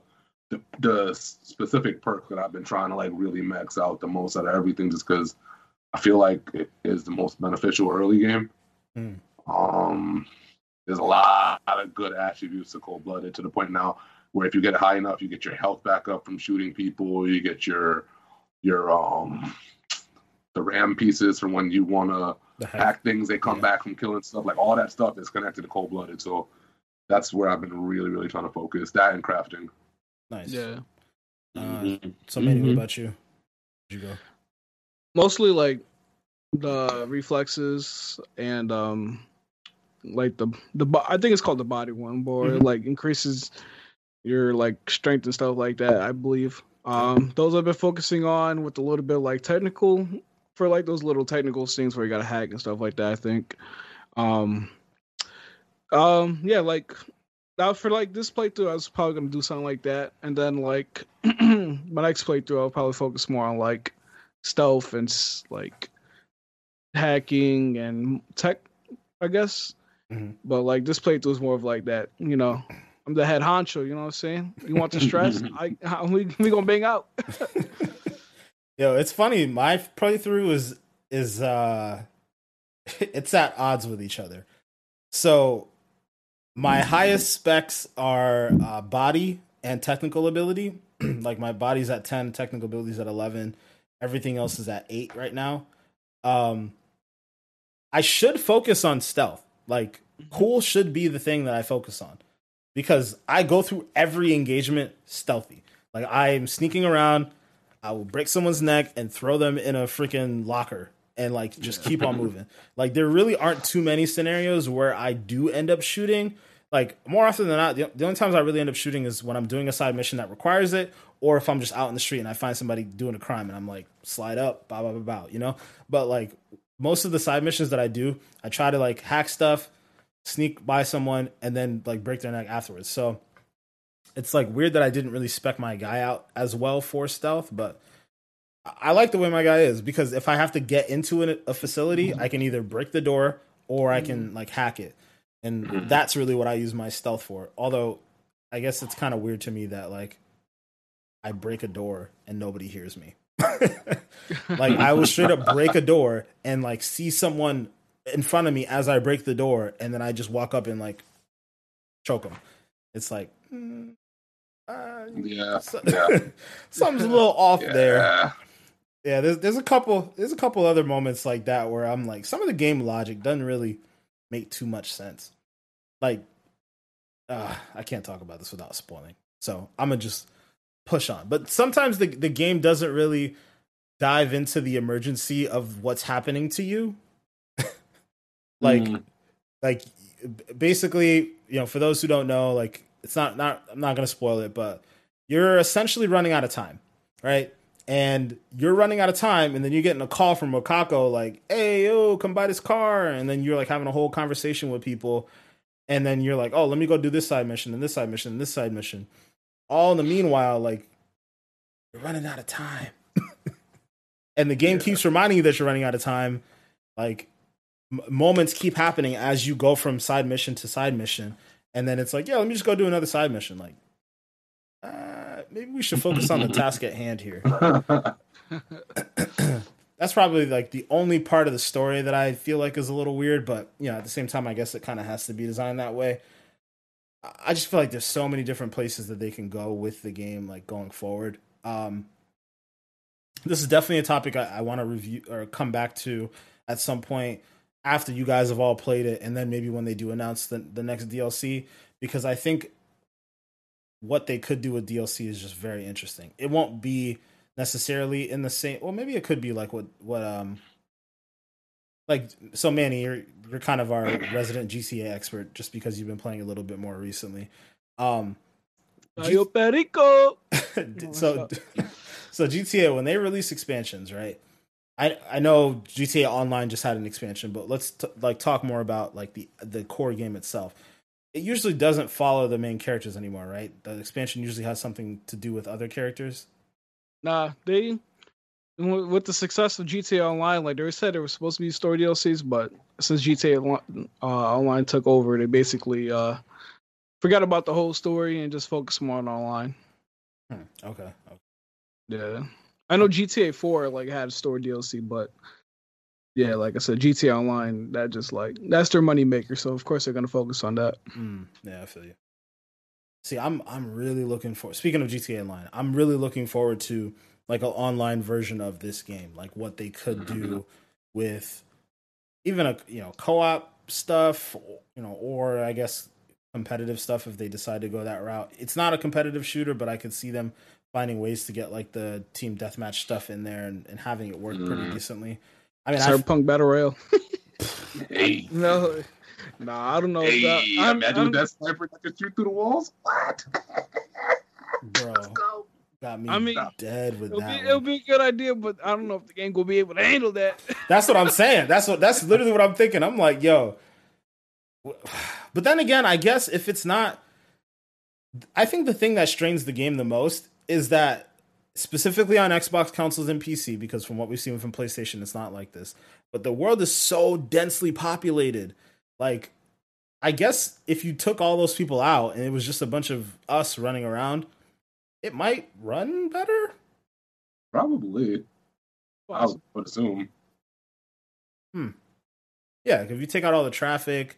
the the specific perk that I've been trying to like really max out the most out of everything, just because I feel like it is the most beneficial early game. Hmm. Um, there's a lot of good attributes to cold blooded to the point now where if you get high enough, you get your health back up from shooting people. You get your your um the ram pieces from when you want to hack things. They come Yeah. back from killing stuff. Like all that stuff is connected to cold blooded. So that's where I've been really really trying to focus. That and crafting. Nice. Yeah. Uh, so, Manny, what Mhm. about you? Where'd you go? Mostly like the reflexes and um like the the I think it's called the body one, it Mhm. like increases your like strength and stuff like that. I believe. Um, those I've been focusing on with a little bit like technical for like those little technical things where you got to hack and stuff like that. I think. Um, um, yeah, like now for like this playthrough, I was probably gonna do something like that, and then like (clears throat) my next playthrough, I'll probably focus more on like stealth and s- like hacking and tech, I guess. Mhm. But like this playthrough is more of like that, you know. I'm the head honcho, you know what I'm saying? You want the stress? (laughs) I, I we we gonna bang out. (laughs) Yo, it's funny. My playthrough is is uh (laughs) it's at odds with each other. So my highest specs are uh, body and technical ability. (clears throat) like my body's at 10, technical ability's at 11. Everything else is at 8 right now. Um I should focus on stealth. Like cool should be the thing that I focus on because I go through every engagement stealthy. Like I'm sneaking around, I will break someone's neck and throw them in a freaking locker and like just keep on moving. Like there really aren't too many scenarios where I do end up shooting. Like more often than not, the, only times I really end up shooting is when I'm doing a side mission that requires it, or if I'm just out in the street and I find somebody doing a crime and I'm like slide up, blah blah blah, blah you know. But like most of the side missions that I do, I try to like hack stuff, sneak by someone, and then like break their neck afterwards. So it's like weird that I didn't really spec my guy out as well for stealth, but I- like the way my guy is because if I have to get into an, a facility, I can either break the door or I can like hack it, and Mhm. that's really what I use my stealth for. Although I guess it's kind of weird to me that like I break a door and nobody hears me. (laughs) like I will straight up break a door and like see someone in front of me as I break the door, and then I just walk up and like choke them. It's like, mm, uh, Yeah. so- Yeah. (laughs) something's a little off there. Yeah. Yeah, there's there's a couple there's a couple other moments like that where I'm like, some of the game logic doesn't really make too much sense. Like, uh, I can't talk about this without spoiling, so I'm gonna just push on. But sometimes the the game doesn't really dive into the emergency of what's happening to you. (laughs) like, Mm. like basically, you know, for those who don't know, like it's not not I'm not gonna spoil it, but you're essentially running out of time, right? And you're running out of time, and then you're getting a call from Wakako like, "Hey, yo, come buy this car," and then you're like having a whole conversation with people, and then you're like, "Oh, let me go do this side mission and this side mission and this side mission." All in the meanwhile, like you're running out of time, (laughs) and the game Yeah. keeps reminding you that you're running out of time. Like m- moments keep happening as you go from side mission to side mission, and then it's like, yeah, let me just go do another side mission. Like, uh, maybe we should focus on the (laughs) task at hand here. (clears throat) That's probably like the only part of the story that I feel like is a little weird, but you know, at the same time, I guess it kind of has to be designed that way. I- just feel like there's so many different places that they can go with the game, like going forward. Um, this is definitely a topic I, I want to review or come back to at some point after you guys have all played it, and then maybe when they do announce the the next DLC, because I think what they could do with DLC is just very interesting. It won't be necessarily in the same. Well, maybe it could be like what what um like so Manny, you're you're kind of our (clears throat) resident GTA expert just because you've been playing a little bit more recently. Um, Perico. (laughs) so (laughs) so GTA when they release expansions, right? I I know GTA Online just had an expansion, but let's t- like talk more about like the the core game itself. It usually doesn't follow the main characters anymore, right? The expansion usually has something to do with other characters. Nah, they with with the success of GTA Online, like they said, there was supposed to be story DLCs, but since GTA uh, Online took over, they basically uh, forgot about the whole story and just focused more on online. Hmm, okay. okay. Yeah, I know GTA Four like had story DLC, but yeah, like I said, GTA Online that just like that's their money maker, so of course they're gonna focus on that. Mm, yeah, I feel you. See, I'm I'm really looking for. Speaking of GTA Online, I'm really looking forward to like an online version of this game, like what they could do with even a you know co-op stuff, you know, or I guess competitive stuff if they decide to go that route. It's not a competitive shooter, but I could see them finding ways to get like the team deathmatch stuff in there and, and having it work pretty Mm. decently. I mean, I've, Cyberpunk Battle Royale. (laughs) Hey, no, nah, I don't know. if hey, that, I'm, imagine I'm- that sniper that can shoot through the walls. What? (laughs) bro, Let's go. Got me I mean, dead with It'll be, it'll be a good idea, but I don't know if the game gonna be able to handle that. (laughs) That's what I'm saying. That's what that's literally what I'm thinking. I'm like, yo. (sighs) But then again, I guess if it's not I think the thing that strains the game the most is that specifically on Xbox consoles and PC because from what we've seen from PlayStation it's not like this. But the world is so densely populated. Like I guess if you took all those people out and it was just a bunch of us running around, it might run better. Probably. I would- would assume. Yeah, if you take out all the traffic,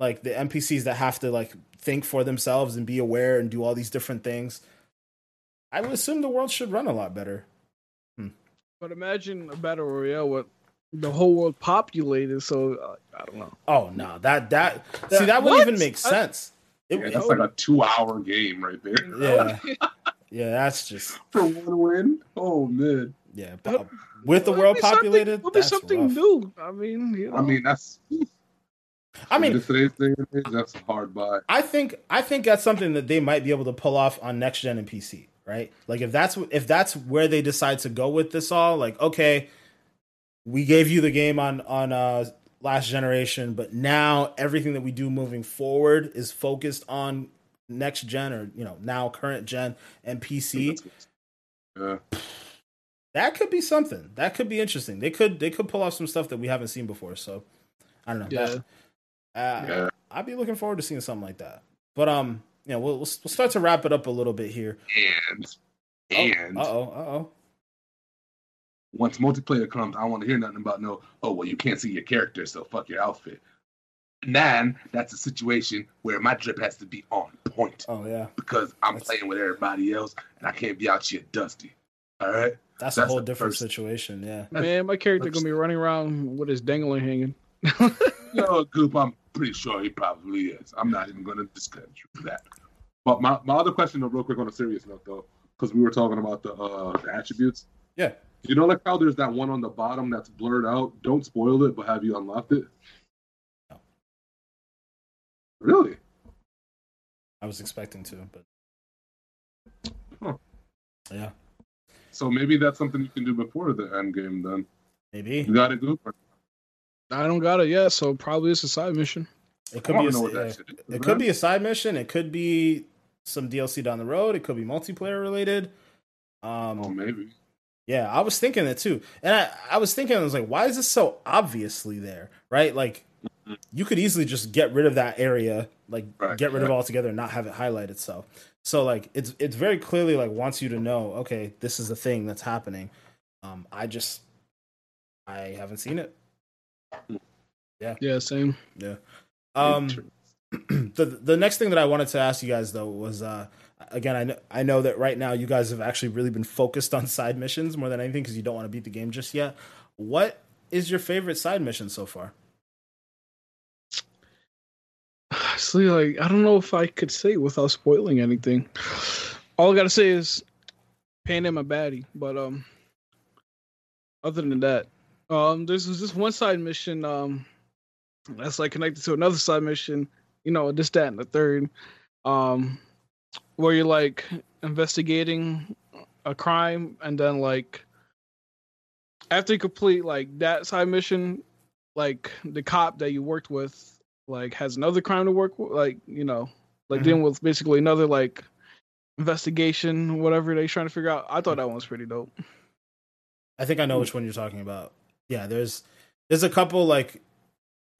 like the NPCs that have to like think for themselves and be aware and do all these different things, I would assume the world should run a lot better. But imagine a battle royale with the whole world populated. So uh, I don't know. Oh no, that that That- see that what? wouldn't even make I- sense. It- Yeah, it- that's like a two-hour game right there yeah, (laughs) (laughs) yeah, that's just for one win. Oh man. yeah. But with the world populated, it'll be something rough. new. I mean, you know. I mean, that's. I mean, in today's day and that's a hard buy. I think I think that's something that they might be able to pull off on next gen and PC, right? Like if that's if that's where they decide to go with this all, like okay, we gave you the game on on uh last generation, but now everything that we do moving forward is focused on next gen or you know now current gen and PC. Yeah. That could be something. That could be interesting. They could they could pull off some stuff that we haven't seen before. So I don't know. Yeah. That- uh, Yeah. I'd be looking forward to seeing something like that. But um, you know, we'll we'll, we'll start to wrap it up a little bit here. And and uh oh, uh oh. once multiplayer comes, I don't want to hear nothing about no. Oh well, you can't see your character, so fuck your outfit. Man, that's a situation where my drip has to be on point Oh yeah, because I'm That's- playing with everybody else and I can't be out here dusty. All right. that's, a That's whole different first- situation. Yeah. man, my character Let's- gonna be running around with his dangling hanging. (laughs) Yo, Goop, I'm pretty sure he probably is. I'm not even going to discuss that. But my, my other question, though, real quick on a serious note, though, because we were talking about the uh, the attributes. Yeah. You know, like how there's that one on the bottom that's blurred out. Don't spoil it, but have you unlocked it? No. Really? I was expecting to, but Huh. yeah, So maybe that's something you can do before the end game. Then maybe you got it, Goop. I don't got it yet, so probably it's a side mission. it could be. want A, to know what yeah, that shit is. it could be a side mission. It could be some DLC down the road. It could be multiplayer related. Um, Oh, maybe. Yeah, I was thinking that too. And I, I was thinking, I was like, why is this so obviously there? Right? Like, you could easily just get rid of that area, like Right, get rid of it right. altogether and not have it highlight itself. So like it's it's very clearly like wants you to know, okay, this is the thing that's happening. Um, I just I haven't seen it. Yeah. Yeah, same. Yeah. Um (clears throat) the the next thing that I wanted to ask you guys though was uh again I know I know that right now you guys have actually really been focused on (laughs) side missions more than anything because you don't want to beat the game just yet. What is your favorite side mission so far? Honestly, like I don't know if I could say without spoiling anything. All I gotta say is Panam a baddie, but um, other than that, um, there's this one side mission um that's like connected to another side mission. You know, this, that, and the third, um, where you're like investigating a crime, and then like after you complete like that side mission, like the cop that you worked with like has another crime to work with, like you know, like Mhm. dealing with basically another like investigation, whatever they're trying to figure out. I thought that one was pretty dope. I think I know which one you're talking about. Yeah, there's there's a couple like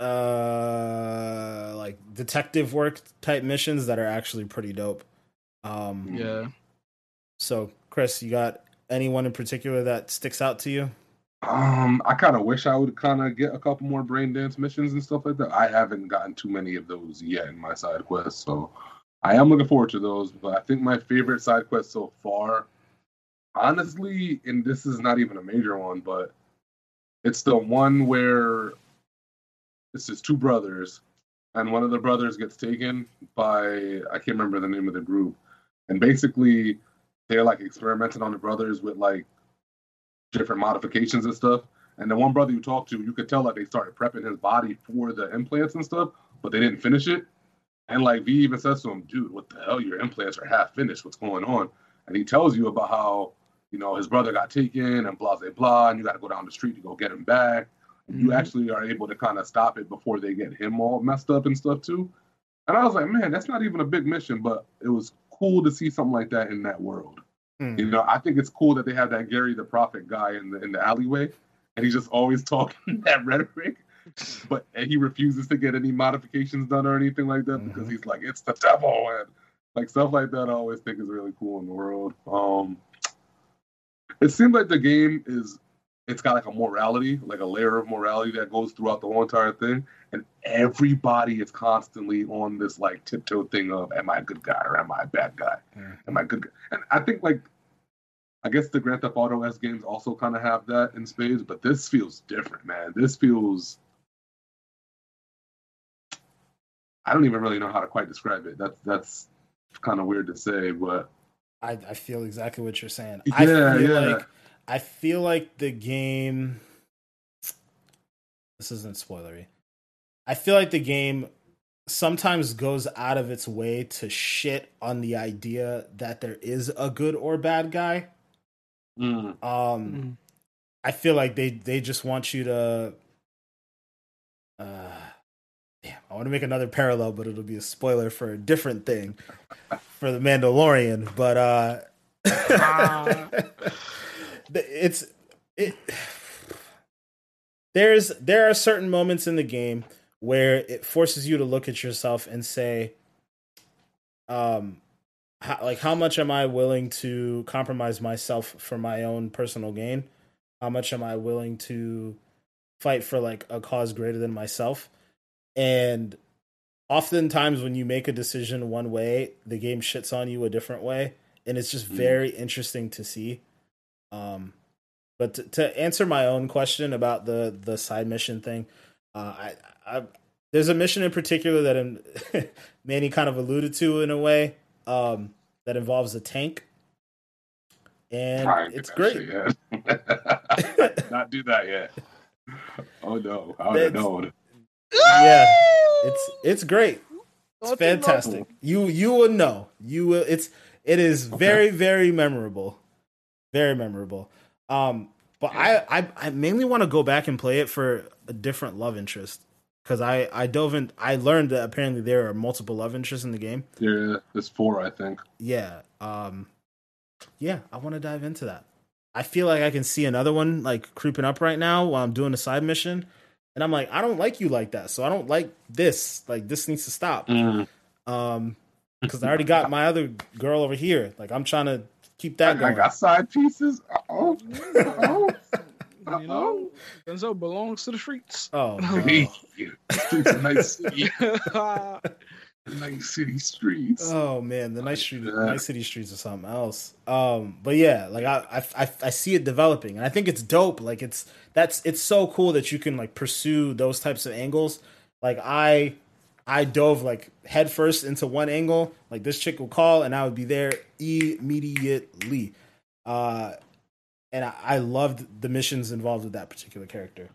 uh like detective work type missions that are actually pretty dope. Um Yeah. so Chris, you got anyone in particular that sticks out to you? Um, I kind of wish I would kind of get a couple more brain dance missions and stuff like that. I haven't gotten too many of those yet in my side quests, so I am looking forward to those, but I think my favorite side quest so far, honestly, and this is not even a major one, but it's the one where this is two brothers, and one of the brothers gets taken by I can't remember the name of the group, and basically they're like experimenting on the brothers with like different modifications and stuff. And the one brother you talked to, you could tell like they started prepping his body for the implants and stuff, but they didn't finish it. And like V even says to him, dude, what the hell? Your implants are half finished. What's going on? And he tells you about how, you know, his brother got taken and blah, blah, blah, and you got to go down the street to go get him back. And you mm-hmm. actually are able to kind of stop it before they get him all messed up and stuff too. And I was like, man, that's not even a big mission, but it was cool to see something like that in that world. Hmm. You know, I think it's cool that they have that Gary the Prophet guy in the in the alleyway, and he's just always (laughs) talking that rhetoric, but and he refuses to get any modifications done or anything like that because Mhm. he's like, it's the devil, and like stuff like that. I always think is really cool in the world. Um, it seems like the game is it's got like a morality, like a layer of morality that goes throughout the whole entire thing, and everybody is constantly on this like tiptoe thing of, am I a good guy or am I a bad guy? Mhm. Am I good? guy? And I think like, I guess the Grand Theft Auto S games also kind of have that in spades, but this feels different, man. This feels. I don't even really know how to quite describe it. That's that's kind of weird to say, but I, I feel exactly what you're saying. Yeah, I feel yeah. like I feel like the game this isn't spoilery. I feel like the game sometimes goes out of its way to shit on the idea that there is a good or bad guy. mm, Um Mhm. I feel like they they just want you to uh damn, I want to make another parallel, but it'll be a spoiler for a different thing (laughs) for the Mandalorian. But uh the- (laughs) it's it there's there are certain moments in the game where it forces you to look at yourself and say um how, like how much am i willing to compromise myself for my own personal gain? How much am i willing to fight for like a cause greater than myself? And oftentimes when you make a decision one way the game shits on you a different way and it's just Mhm. very interesting to see um but to, to answer my own question about the the side mission thing uh i i there's a mission in particular that (laughs) manny kind of alluded to in a way um that involves a tank and I it's great that shit yet. Not do that yet. Oh no, I would have That's- yeah it's it's great It's Don't you know? fantastic. You you will know. You will. It's it is Okay. very very memorable, very memorable. Um, but I I, I mainly want to go back and play it for a different love interest because I I dove in. I learned that apparently there are multiple love interests in the game. Yeah, there's four, I think. Yeah. Um. Yeah, I want to dive into that. I feel like I can see another one like creeping up right now while I'm doing a side mission, and I'm like, I don't like you like that, so I don't like this. Like this needs to stop um because i already got my other girl over here like i'm trying to keep that I going. got side pieces. Oh, oh, (laughs) You know, Denzel belongs to the streets. oh Hey, (laughs) no. streets are Night City, yeah, (laughs) Night City streets. oh man. The nice street Yeah. Night City streets are something else. Um but yeah like I, I i i see it developing. And i think it's dope. Like it's that's it's so cool that you can like pursue those types of angles. Like i i dove like headfirst into one angle like this chick will call and i would be there immediately uh and I, I loved the missions involved with that particular character.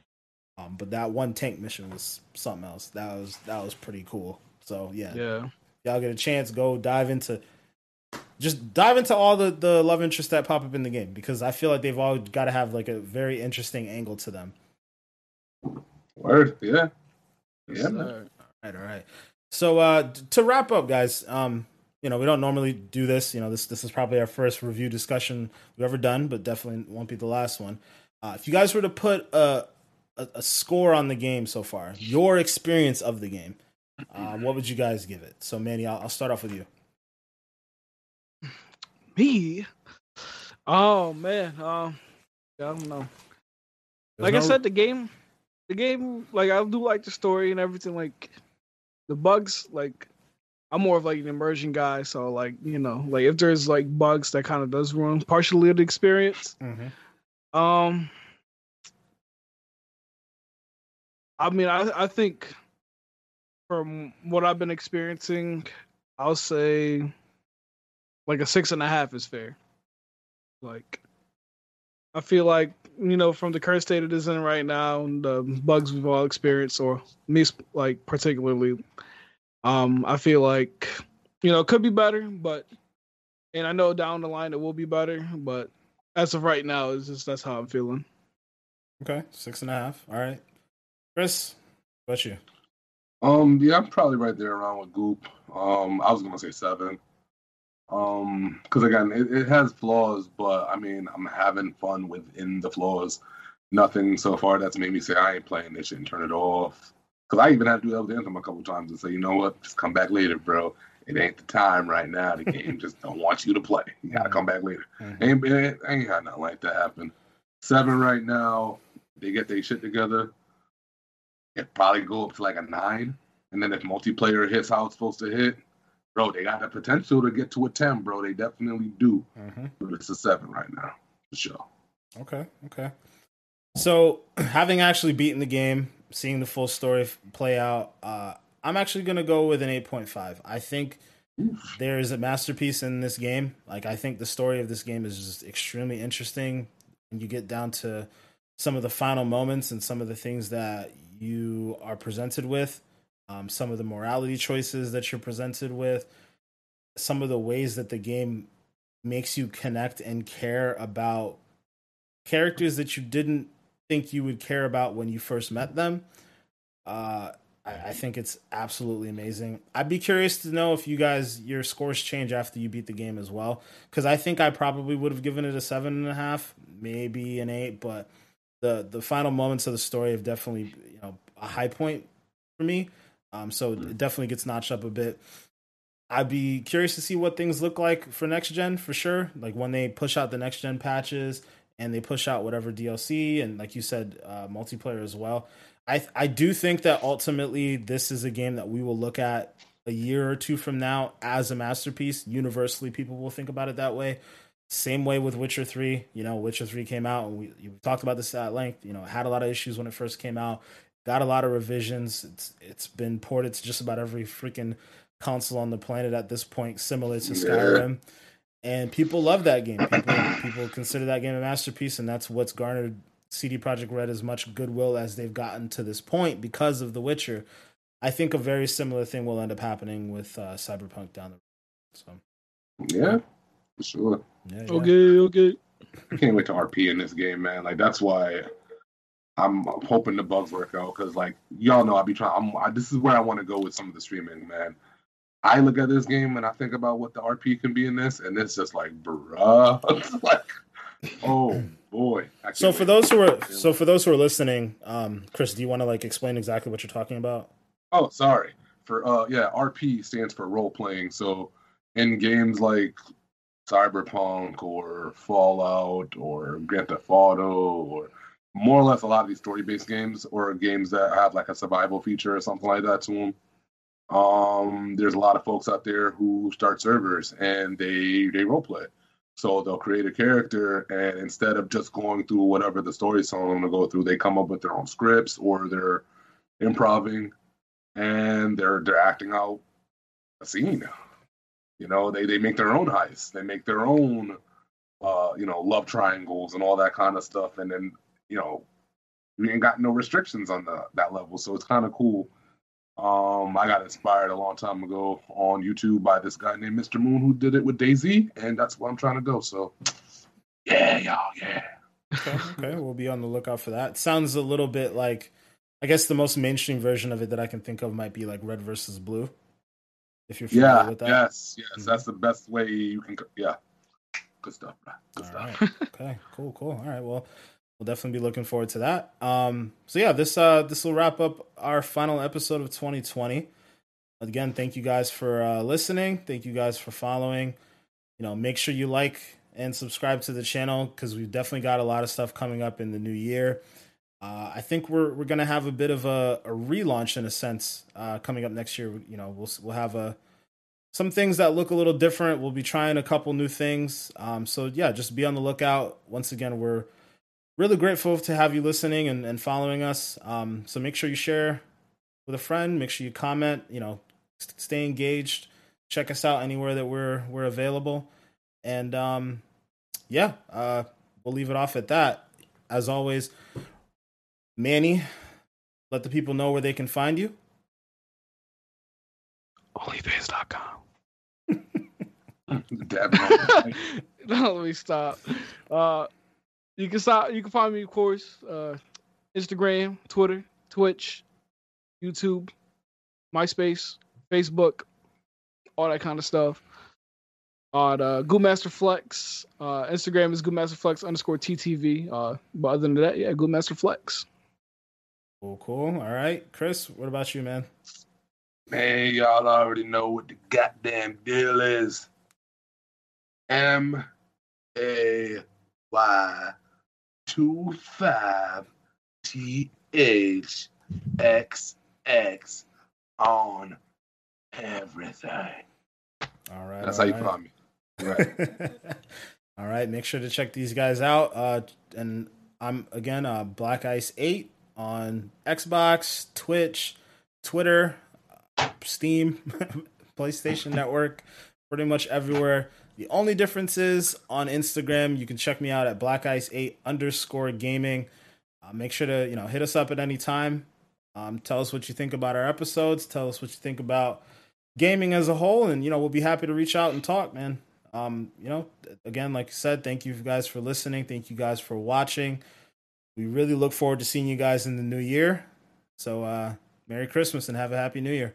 Um, but that one tank mission was something else. That was that was pretty cool. So yeah, yeah. y'all get a chance, go dive into just dive into all the the love interests that pop up in the game because I feel like they've all got to have like a very interesting angle to them. Word, yeah, yeah, man. Sir. All right, all right. So uh to wrap up, guys, um, you know, we don't normally do this. You know, this this is probably our first review discussion we've ever done, but definitely won't be the last one. Uh, if you guys were to put a, a a score on the game so far, your experience of the game, uh, what would you guys give it? So, Manny, I'll, I'll start off with you. Me. Oh man. Um. I don't know. There's like I said, the game, the game, like I do like the story and everything. Like the bugs, like I'm more of like an immersion guy, so like you know, like if there's like bugs that kind of does ruin partially the experience. Mm-hmm. Um, I mean, I I think from what I've been experiencing, I'll say like a six and a half is fair. Like, I feel like you know, from the current state it is in right now, and the bugs we've all experienced, or me like particularly, um, I feel like you know it could be better, but and I know down the line it will be better, but as of right now, it's just that's how I'm feeling. Okay, six and a half. All right, Chris, what about you? Um, yeah, I'm probably right there around with Goop. Um, I was gonna say seven. Um, because again, it, it has flaws, but I mean, I'm having fun within the flaws. Nothing so far that's made me say I ain't playing this shit and turn it off. Because I even had to do that with Anthem a couple times and say, you know what, just come back later, bro. It ain't the time right now. The game just don't want you to play. You gotta come back later. Mhm. Ain't, ain't, ain't had nothing like that happen. Seven right now. They get their shit together. It probably go up to like a nine. And then if multiplayer hits how it's supposed to hit, bro, they got the potential to get to a ten, bro. They definitely do. Mhm. But it's a seven right now, for sure. Okay, okay. So, (clears throat) having actually beaten the game, seeing the full story play out, uh, I'm actually going to go with an 8.5. I think there is a masterpiece in this game. Like, I think the story of this game is just extremely interesting. And you get down to some of the final moments and some of the things that you are presented with, um, some of the morality choices that you're presented with, some of the ways that the game makes you connect and care about characters that you didn't think you would care about when you first met them. Uh, I, I think it's absolutely amazing. I'd be curious to know if you guys your scores change after you beat the game as well, because I think I probably would have given it a seven and a half, maybe an eight, but the the final moments of the story have definitely you know a high point for me. Um, so it definitely gets notched up a bit. I'd be curious to see what things look like for next gen for sure. Like when they push out the next gen patches and they push out whatever DLC and like you said, uh, multiplayer as well. I I do think that ultimately this is a game that we will look at a year or two from now as a masterpiece. Universally, people will think about it that way. Same way with Witcher Three. You know, Witcher Three came out and we you talked about this at length. You know, it had a lot of issues when it first came out. Got a lot of revisions. It's it's been ported to just about every freaking console on the planet at this point, similar to Yeah. Skyrim. And people love that game. People people consider that game a masterpiece, and that's what's garnered CD Projekt Red as much goodwill as they've gotten to this point because of The Witcher. I think a very similar thing will end up happening with uh, Cyberpunk down the road. So Yeah, for sure. yeah, yeah. Okay, okay. I can't wait to RP in this game, man. Like that's why I'm hoping the bugs work out because, like, y'all know I'll be trying. I'm, I, this is where I want to go with some of the streaming, man. I look at this game and I think about what the RP can be in this, and it's just like, bruh, (laughs) like, oh boy. So for those who are so for those who are listening, um, Chris, do you want to like explain exactly what you're talking about? Oh, sorry. For uh yeah, RP stands for role playing. So in games like Cyberpunk or Fallout or Grand Theft Auto or more or less a lot of these story based games or games that have like a survival feature or something like that to them. Um, there's a lot of folks out there who start servers and they they role play. So they'll create a character and instead of just going through whatever the story's telling them to go through, they come up with their own scripts or they're improving and they're they're acting out a scene. You know, they they make their own heists, they make their own uh, you know, love triangles and all that kind of stuff, and then you know, we ain't got no restrictions on the that level, so it's kind of cool. Um, I got inspired a long time ago on YouTube by this guy named Mr. Moon who did it with DayZ, and that's where I'm trying to go. So, yeah, y'all, yeah. Okay, (laughs) okay, we'll be on the lookout for that. Sounds a little bit like, I guess the most mainstream version of it that I can think of might be like Red versus Blue. If you're familiar Yeah, with that. yes, yes, Mhm. that's the best way you can. Yeah, good stuff, bro. Good All stuff. right. (laughs) Okay. Cool. Cool. All right. Well, we'll definitely be looking forward to that. Um. So yeah, this uh this will wrap up our final episode of 2020. Again, thank you guys for uh, listening. Thank you guys for following. You know, make sure you like and subscribe to the channel because we've definitely got a lot of stuff coming up in the new year. Uh, I think we're we're gonna have a bit of a, a relaunch in a sense uh, coming up next year. You know, we'll we'll have a some things that look a little different. We'll be trying a couple new things. Um, so yeah, just be on the lookout. Once again, we're really grateful to have you listening and, and following us. Um, so make sure you share with a friend. Make sure you comment. You know, stay engaged. Check us out anywhere that we're we're available. And um, yeah, uh, we'll leave it off at that. As always, Manny, let the people know where they can find you. Onlyfans.com. Damn (laughs) (laughs) let me stop. Uh, you can stop. You can find me, of course, uh, Instagram, Twitter, Twitch, YouTube, MySpace, Facebook, all that kind of stuff. On uh, Goodmaster Flex, uh, Instagram is Goodmaster Flex underscore TTV. Uh, but other than that, yeah, Goodmaster Flex. Cool, cool. All right, Chris, what about you, man? Man, y'all already know what the goddamn deal is. M A Y two five T H X X on everything. All right. That's all how you right. find me. Right. (laughs) All right, make sure to check these guys out. Uh, and I'm again uh, Black Ice Eight on Xbox, Twitch, Twitter, Steam, (laughs) PlayStation Network, pretty much everywhere. The only difference is on Instagram. You can check me out at Black Ice Eight underscore Gaming. Uh, make sure to you know hit us up at any time. Um, tell us what you think about our episodes. Tell us what you think about gaming as a whole, and you know we'll be happy to reach out and talk, man um, you know, again, like I said, thank you guys for listening. Thank you guys for watching. We really look forward to seeing you guys in the new year. So, uh, Merry Christmas and have a Happy New Year.